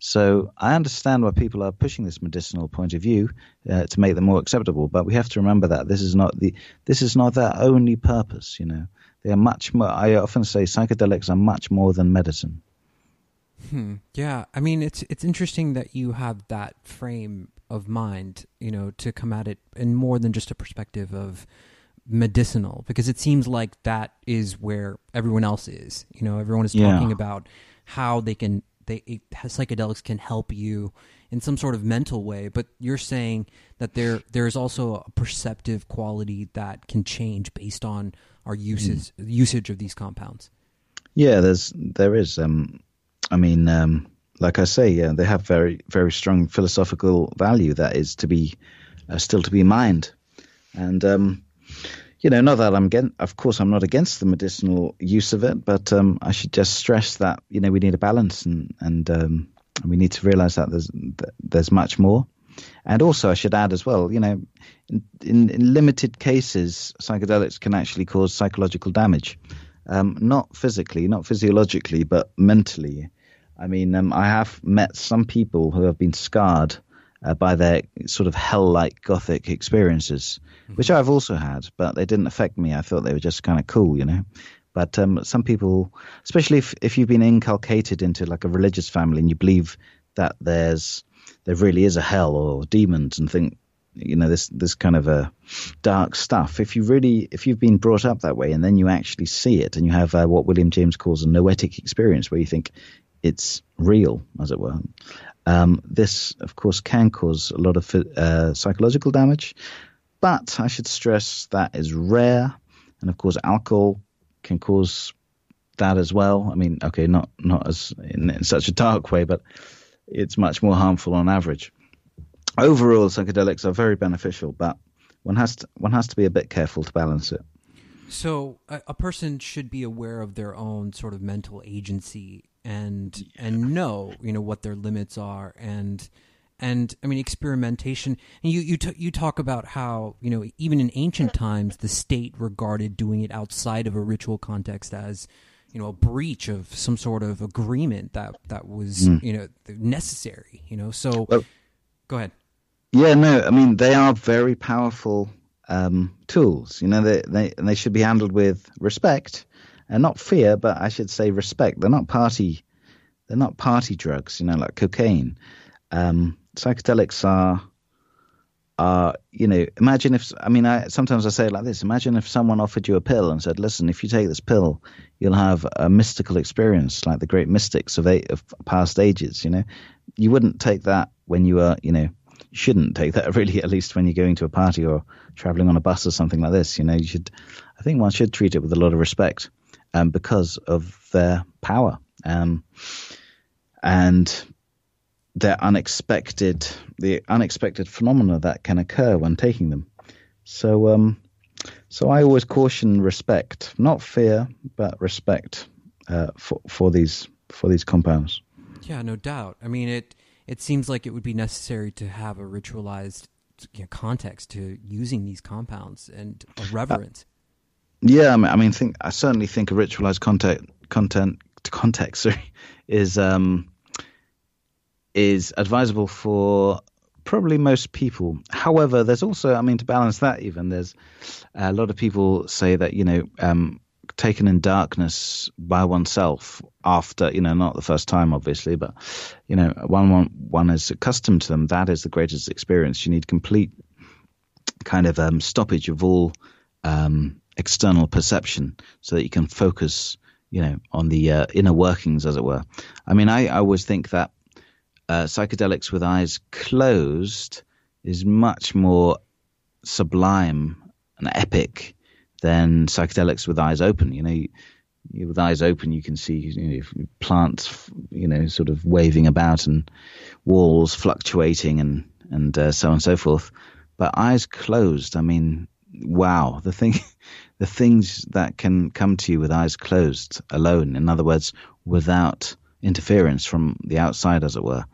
[SPEAKER 2] So I understand why people are pushing this medicinal point of view uh, to make them more acceptable, but we have to remember that this is not the this is not their only purpose. You know, they are much more. I often say psychedelics are much more than medicine.
[SPEAKER 1] Hmm. Yeah, I mean it's it's interesting that you have that frame of mind, you know, to come at it in more than just a perspective of medicinal, because it seems like that is where everyone else is. You know, everyone is talking yeah. about how they can they it, psychedelics can help you in some sort of mental way but you're saying that there there is also a perceptive quality that can change based on our uses mm. usage of these compounds
[SPEAKER 2] yeah there's there is um i mean um like i say yeah they have very very strong philosophical value that is to be uh, still to be mined and um you know, not that I'm against, of course, I'm not against the medicinal use of it, but um, I should just stress that you know we need a balance and and um, we need to realize that there's that there's much more. And also, I should add as well, you know, in, in, in, limited cases, psychedelics can actually cause psychological damage. um, not physically, not physiologically, but mentally. I mean, um, I have met some people who have been scarred uh, by their sort of hell-like gothic experiences, mm-hmm. which I've also had, but they didn't affect me. I thought they were just kind of cool, you know. But um, some people, especially if if you've been inculcated into like a religious family and you believe that there's there really is a hell or demons and think you know this this kind of a dark stuff if you really if you've been brought up that way and then you actually see it and you have uh, what william james calls a noetic experience where you think it's real as it were um, this of course can cause a lot of uh, psychological damage but i should stress that is rare. And of course alcohol can cause that as well. I mean okay not not as in, in such a dark way but it's much more harmful on average. Overall, psychedelics are very beneficial, but one has to one has to be a bit careful to balance it.
[SPEAKER 1] So a, a person should be aware of their own sort of mental agency and yeah. and know you know what their limits are and and I mean experimentation. And you you t- you talk about how you know even in ancient times the state regarded doing it outside of a ritual context as you know a breach of some sort of agreement that that was mm. you know necessary. You know, so well, go ahead.
[SPEAKER 2] Yeah, no, I mean they are very powerful um, tools. You know, they they they should be handled with respect and not fear, but I should say respect. They're not party, they're not party drugs. You know, like cocaine. Um, psychedelics are are you know imagine if i mean i sometimes i say it like this imagine if someone offered you a pill and said listen if you take this pill you'll have a mystical experience like the great mystics of, eight, of past ages you know you wouldn't take that when you are, you know shouldn't take that really, at least when you're going to a party or traveling on a bus or something like this. You know, you should, I think one should treat it with a lot of respect um, because of their power um, and their unexpected, the unexpected phenomena that can occur when taking them. So, um, so I always caution respect, not fear, but respect uh, for for these for these compounds.
[SPEAKER 1] Yeah, no doubt. I mean, it it seems like it would be necessary to have a ritualized you know, context to using these compounds and a reverence.
[SPEAKER 2] Uh, yeah, I mean, I mean, think I certainly think a ritualized content content context sorry, is um, is advisable for probably most people. However, there's also, I mean, to balance that, even there's a lot of people say that you know um, taken in darkness by oneself after you know not the first time obviously but you know one one one is accustomed to them that is the greatest experience you need complete kind of um, stoppage of all um, external perception so that you can focus you know on the uh, inner workings as it were i mean i, I always think that uh, psychedelics with eyes closed is much more sublime and epic than psychedelics with eyes open. You know, you, with eyes open, you can see you know, plants, you know, sort of waving about and walls fluctuating and and uh, so on and so forth. But eyes closed, I mean, wow, the thing, the things that can come to you with eyes closed alone. In other words, without interference from the outside, as it were.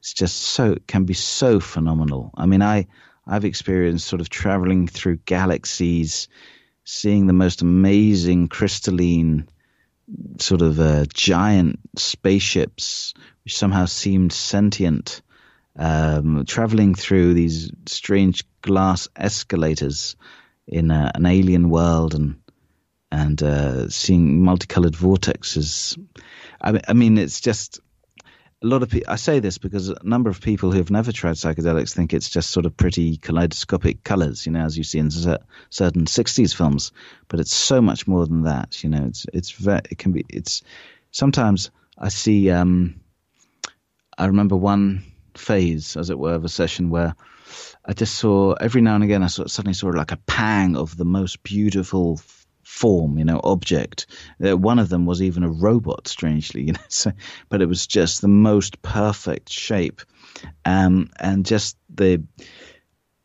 [SPEAKER 2] It's just so can be so phenomenal. I mean, I I've experienced sort of traveling through galaxies seeing the most amazing crystalline sort of uh, giant spaceships which somehow seemed sentient um, traveling through these strange glass escalators in a, an alien world and and uh, seeing multicolored vortexes. I, I mean, it's just a lot of people. I say this because a number of people who have never tried psychedelics think it's just sort of pretty kaleidoscopic colors, you know, as you see in certain '60s films. But it's so much more than that. You know, it's it's very, it can be. It's sometimes I see. Um, I remember one phase, as it were, of a session where I just saw every now and again I suddenly saw like a pang of the most beautiful form, you know, object. Uh, one of them was even a robot, strangely, you know. So, but it was just the most perfect shape, um, and just the.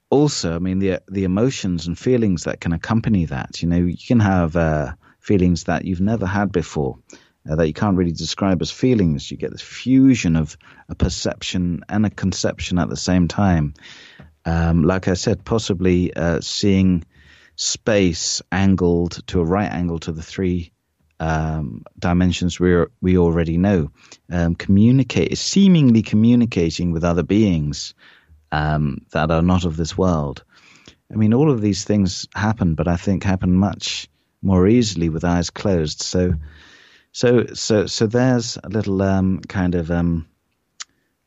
[SPEAKER 2] Also, I mean the the emotions and feelings that can accompany that. You know, you can have uh, feelings that you've never had before. Uh, that you can't really describe as feelings. You get this fusion of a perception and a conception at the same time. Um, like I said, possibly uh, seeing space angled to a right angle to the three um, dimensions we we already know. Um, communicate, seemingly communicating with other beings um, that are not of this world. I mean, all of these things happen, but I think happen much more easily with eyes closed. So, so, so, so there's a little um, kind of um,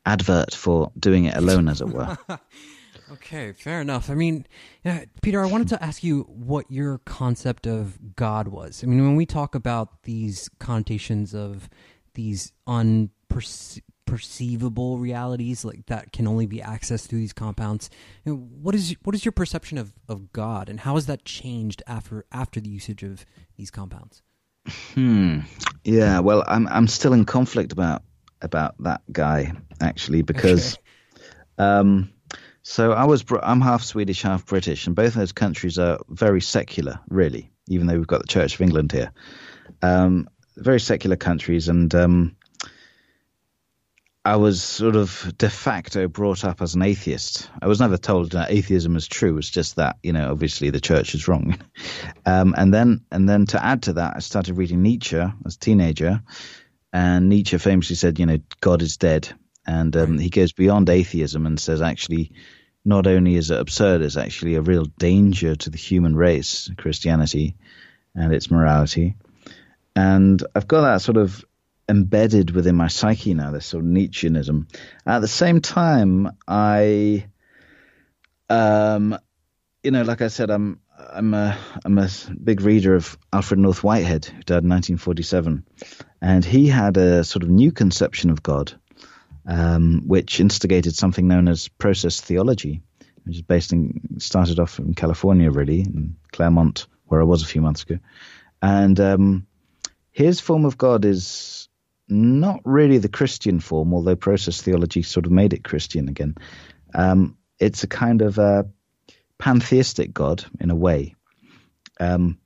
[SPEAKER 2] advert for doing it alone, as it were.
[SPEAKER 1] okay, fair enough. I mean, yeah, Peter, I wanted to ask you what your concept of God was. I mean, when we talk about these connotations of these unperceived perceivable realities like that can only be accessed through these compounds. You know, what is what is your perception of, of God, and how has that changed after after the usage of these compounds?
[SPEAKER 2] Hmm. Yeah. Well, I'm I'm still in conflict about about that guy actually because, okay. um, so I was I'm half Swedish, half British, and both those countries are very secular, really. Even though we've got the Church of England here, um, very secular countries, and um, I was sort of de facto brought up as an atheist. I was never told that atheism is true. It's just that you know, obviously, the church is wrong. um, and then, and then to add to that, I started reading Nietzsche as a teenager, and Nietzsche famously said, you know, God is dead, and um, he goes beyond atheism and says, actually, not only is it absurd, it's actually a real danger to the human race, Christianity, and its morality. And I've got that sort of embedded within my psyche now, this sort of Nietzscheanism. At the same time, I, um, you know, like I said, I'm I'm a I'm a big reader of Alfred North Whitehead, who died in 1947, and he had a sort of new conception of God, um, which instigated something known as process theology, which is based in started off in California, really, in Claremont, where I was a few months ago, and um, his form of God is not really the Christian form, although process theology sort of made it Christian again. Um, it's a kind of a pantheistic God in a way. Um,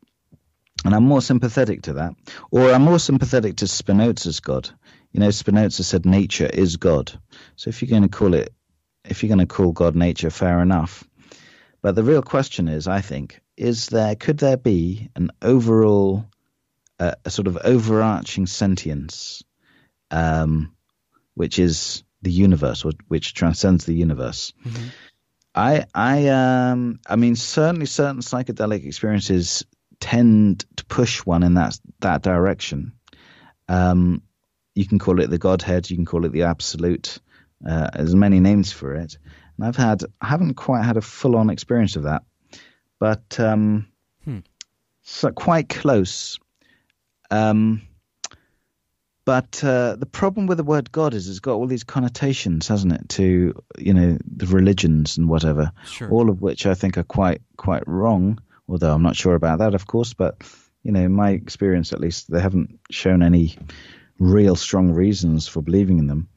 [SPEAKER 2] and I'm more sympathetic to that. Or I'm more sympathetic to Spinoza's God. You know, Spinoza said nature is God. So if you're going to call it, if you're going to call God nature, fair enough. But the real question is, I think, is there, could there be an overall, uh, a sort of overarching sentience um, which is the universe, which transcends the universe. Mm-hmm. I, I, um, I mean, certainly, certain psychedelic experiences tend to push one in that that direction. Um, you can call it the Godhead, you can call it the Absolute. Uh, there's many names for it, and I've had, I haven't quite had a full on experience of that, but um, hmm. so quite close. Um, but uh, the problem with the word God is it's got all these connotations, hasn't it, to you know the religions and whatever,
[SPEAKER 1] sure.
[SPEAKER 2] all of which I think are quite quite wrong. Although I'm not sure about that, of course. But you know, in my experience, at least, they haven't shown any real strong reasons for believing in them.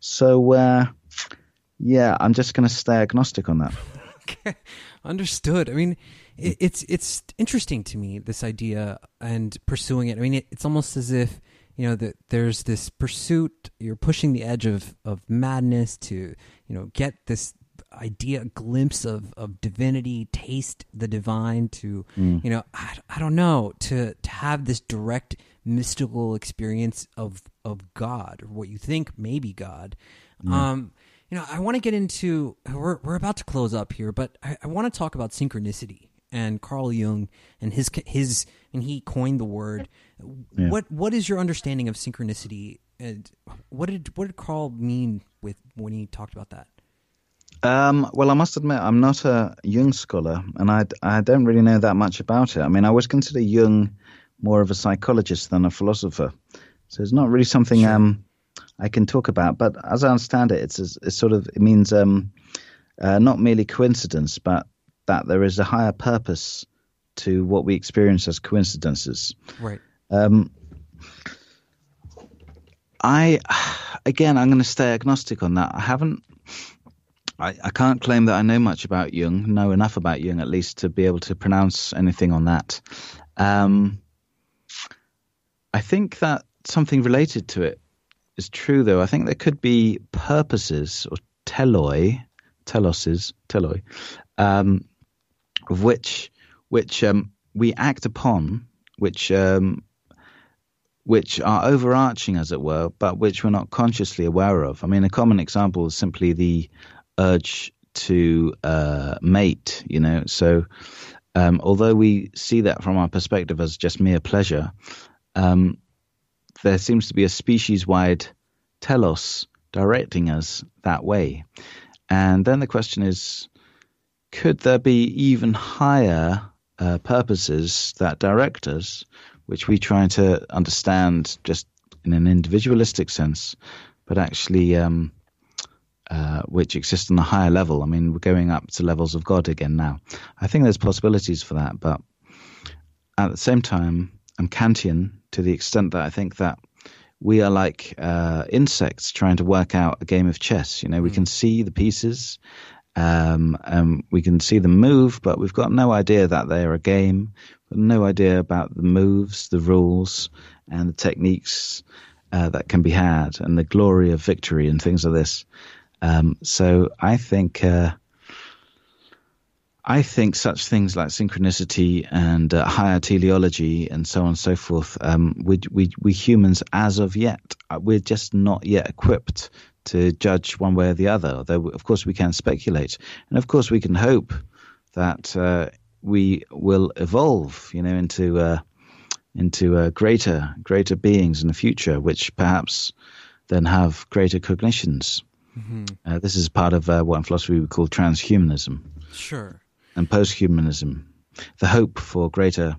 [SPEAKER 2] So uh, yeah, I'm just going to stay agnostic on that.
[SPEAKER 1] okay, understood. I mean, it, it's it's interesting to me this idea and pursuing it. I mean, it, it's almost as if you know that there's this pursuit you're pushing the edge of of madness to you know get this idea glimpse of of divinity taste the divine to mm. you know I, I don't know to to have this direct mystical experience of of god or what you think may be god mm. um you know i want to get into we're we're about to close up here but i, I want to talk about synchronicity and Carl Jung and his his and he coined the word. Yeah. What what is your understanding of synchronicity and what did what did Carl mean with when he talked about that?
[SPEAKER 2] Um, well, I must admit, I'm not a Jung scholar, and I, I don't really know that much about it. I mean, I would consider Jung more of a psychologist than a philosopher, so it's not really something sure. um, I can talk about. But as I understand it, it's, it's sort of it means um, uh, not merely coincidence, but that there is a higher purpose to what we experience as coincidences.
[SPEAKER 1] Right. Um,
[SPEAKER 2] I, again, I'm going to stay agnostic on that. I haven't. I, I can't claim that I know much about Jung, know enough about Jung at least to be able to pronounce anything on that. Um, I think that something related to it is true, though. I think there could be purposes or teloi, teloses, teloi, um, of which which um, we act upon, which um, which are overarching, as it were, but which we're not consciously aware of. I mean, a common example is simply the urge to uh, mate. You know, so um, although we see that from our perspective as just mere pleasure, um, there seems to be a species-wide telos directing us that way. And then the question is, could there be even higher uh, purposes that direct us, which we try to understand just in an individualistic sense, but actually um, uh, which exist on a higher level. I mean, we're going up to levels of God again now. I think there's possibilities for that, but at the same time, I'm Kantian to the extent that I think that we are like uh, insects trying to work out a game of chess. You know, we mm. can see the pieces, um, we can see them move, but we've got no idea that they are a game. no idea about the moves, the rules, and the techniques uh, that can be had, and the glory of victory and things like this. Um, so I think uh, I think such things like synchronicity and uh, higher teleology and so on and so forth, um, we, we, we humans, as of yet, uh, we're just not yet equipped to judge one way or the other. Although, of course, we can speculate, and of course, we can hope that uh, we will evolve, you know, into uh, into uh, greater greater beings in the future, which perhaps then have greater cognitions. Mm-hmm. Uh, this is part of uh, what in philosophy we call transhumanism.
[SPEAKER 1] Sure.
[SPEAKER 2] And posthumanism, the hope for greater,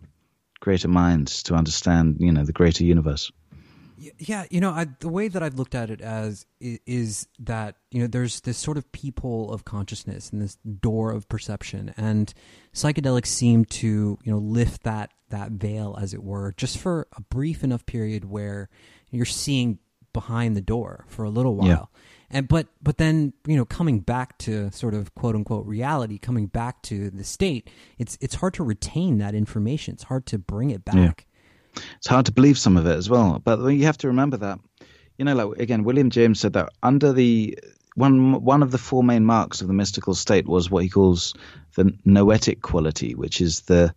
[SPEAKER 2] greater minds to understand, you know, the greater universe.
[SPEAKER 1] Yeah, you know, I, the way that I've looked at it as is, is, that you know there's this sort of peephole of consciousness and this door of perception, and psychedelics seem to you know lift that that veil, as it were, just for a brief enough period where you're seeing behind the door for a little while. Yeah and but but then you know coming back to sort of quote unquote reality coming back to the state it's it's hard to retain that information it's hard to bring it back
[SPEAKER 2] yeah. It's hard to believe some of it as well but you have to remember that you know like again william james said that under the one one of the four main marks of the mystical state was what he calls the noetic quality which is the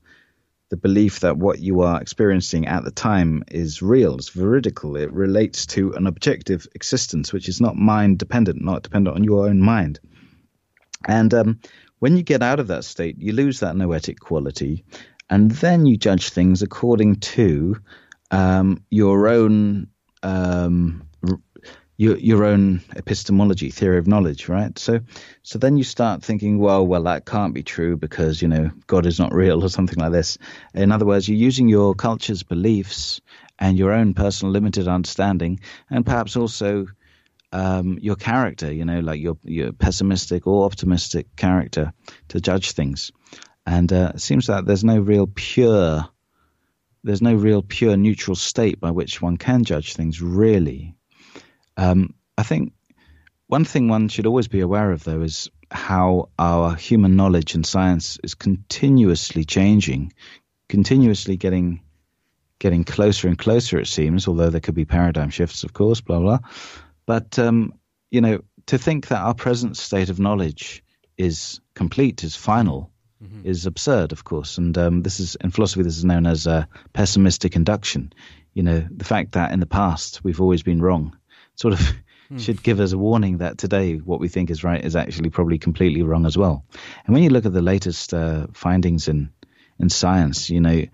[SPEAKER 2] the belief that what you are experiencing at the time is real, it's veridical, it relates to an objective existence, which is not mind dependent, not dependent on your own mind. And um, when you get out of that state, you lose that noetic quality, and then you judge things according to um, your own um, your your own epistemology, theory of knowledge, right? So so then you start thinking, well, well, that can't be true because you know God is not real or something like this. In other words, you're using your culture's beliefs and your own personal limited understanding, and perhaps also um, your character, you know, like your your pessimistic or optimistic character to judge things. And uh, it seems that there's no real pure there's no real pure neutral state by which one can judge things really um, I think one thing one should always be aware of, though, is how our human knowledge and science is continuously changing, continuously getting getting closer and closer. It seems, although there could be paradigm shifts, of course, blah blah. But um, you know, to think that our present state of knowledge is complete, is final, mm-hmm. is absurd, of course. And um, this is in philosophy, this is known as uh, pessimistic induction. You know, the fact that in the past we've always been wrong sort of mm. should give us a warning that today what we think is right is actually probably completely wrong as well. And when you look at the latest uh, findings in in science, you know,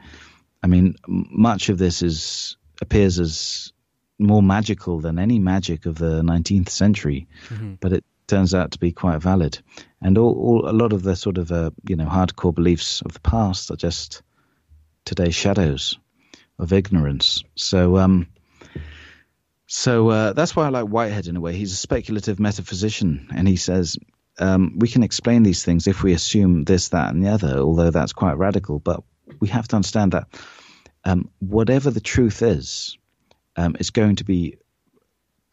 [SPEAKER 2] I mean, much of this is appears as more magical than any magic of the 19th century, mm-hmm. but it turns out to be quite valid. And all, all a lot of the sort of uh, you know hardcore beliefs of the past are just today's shadows of ignorance. So um, so uh, that's why I like Whitehead in a way. He's a speculative metaphysician, and he says um, we can explain these things if we assume this, that, and the other, although that's quite radical. But we have to understand that um, whatever the truth is, um, it's going to be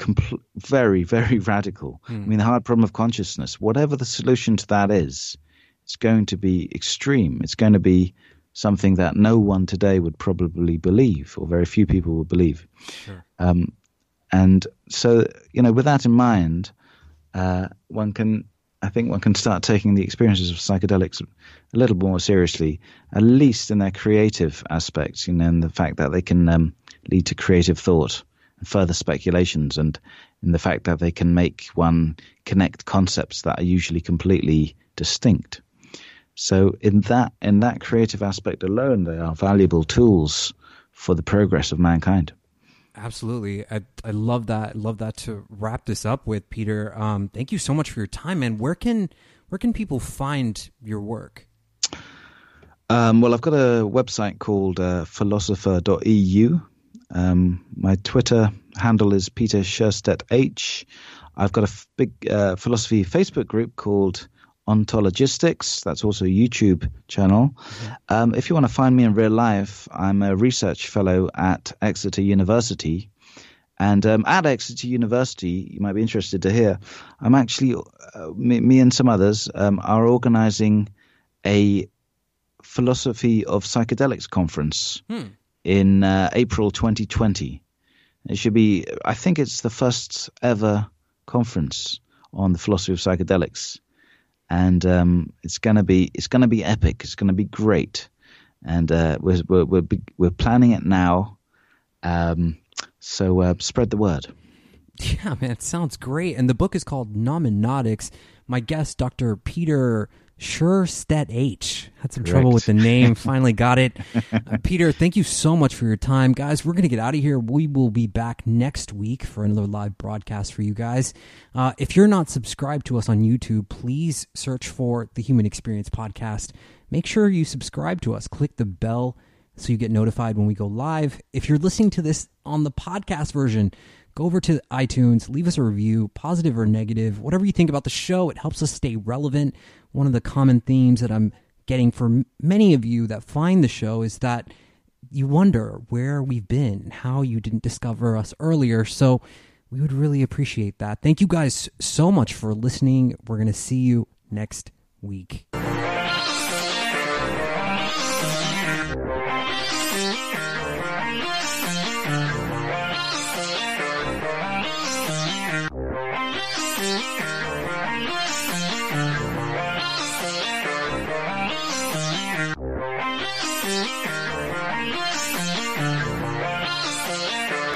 [SPEAKER 2] compl- very, very radical. Mm. I mean, the hard problem of consciousness, whatever the solution to that is, it's going to be extreme. It's going to be something that no one today would probably believe, or very few people would believe. Sure. Um, and so, you know, with that in mind, uh, one can, I think, one can start taking the experiences of psychedelics a little more seriously, at least in their creative aspects, you know, and the fact that they can um, lead to creative thought further speculations, and in the fact that they can make one connect concepts that are usually completely distinct. So in that in that creative aspect alone, they are valuable tools for the progress of mankind.
[SPEAKER 1] Absolutely, I I love that. I love that to wrap this up with Peter. Um, thank you so much for your time, and where can where can people find your work?
[SPEAKER 2] Um, well, I've got a website called uh, philosopher.eu. Um, my Twitter handle is Peter Sjöstedt H. I've got a f- big uh, philosophy Facebook group called Ontologistics. That's also a YouTube channel. Mm-hmm. Um, if you want to find me in real life, I'm a research fellow at Exeter University. And um, at Exeter University, you might be interested to hear, I'm actually, uh, me, me, and some others um, are organizing a philosophy of psychedelics conference hmm. In uh, April 2020. It should be, I think it's the first ever conference on the philosophy of psychedelics and um, it's gonna be it's gonna be epic. It's gonna be great, and uh, we're we're we're, we're, planning it now. Um, so uh, spread the word.
[SPEAKER 1] Yeah, man, it sounds great. And the book is called Noumenautics. My guest, Dr. Peter Sjöstedt H. Had some Correct. trouble with the name. Finally got it. Uh, Peter, thank you so much for your time. Guys, we're going to get out of here. We will be back next week for another live broadcast for you guys. Uh, if you're not subscribed to us on YouTube, please search for the Human Experience Podcast. Make sure you subscribe to us. Click the bell so you get notified when we go live. If you're listening to this on the podcast version, go over to iTunes, leave us a review, positive or negative, whatever you think about the show. It helps us stay relevant. One of the common themes that I'm getting for many of you that find the show is that you wonder where we've been, how you didn't discover us earlier. So we would really appreciate that. Thank you guys so much for listening. We're going to see you next week.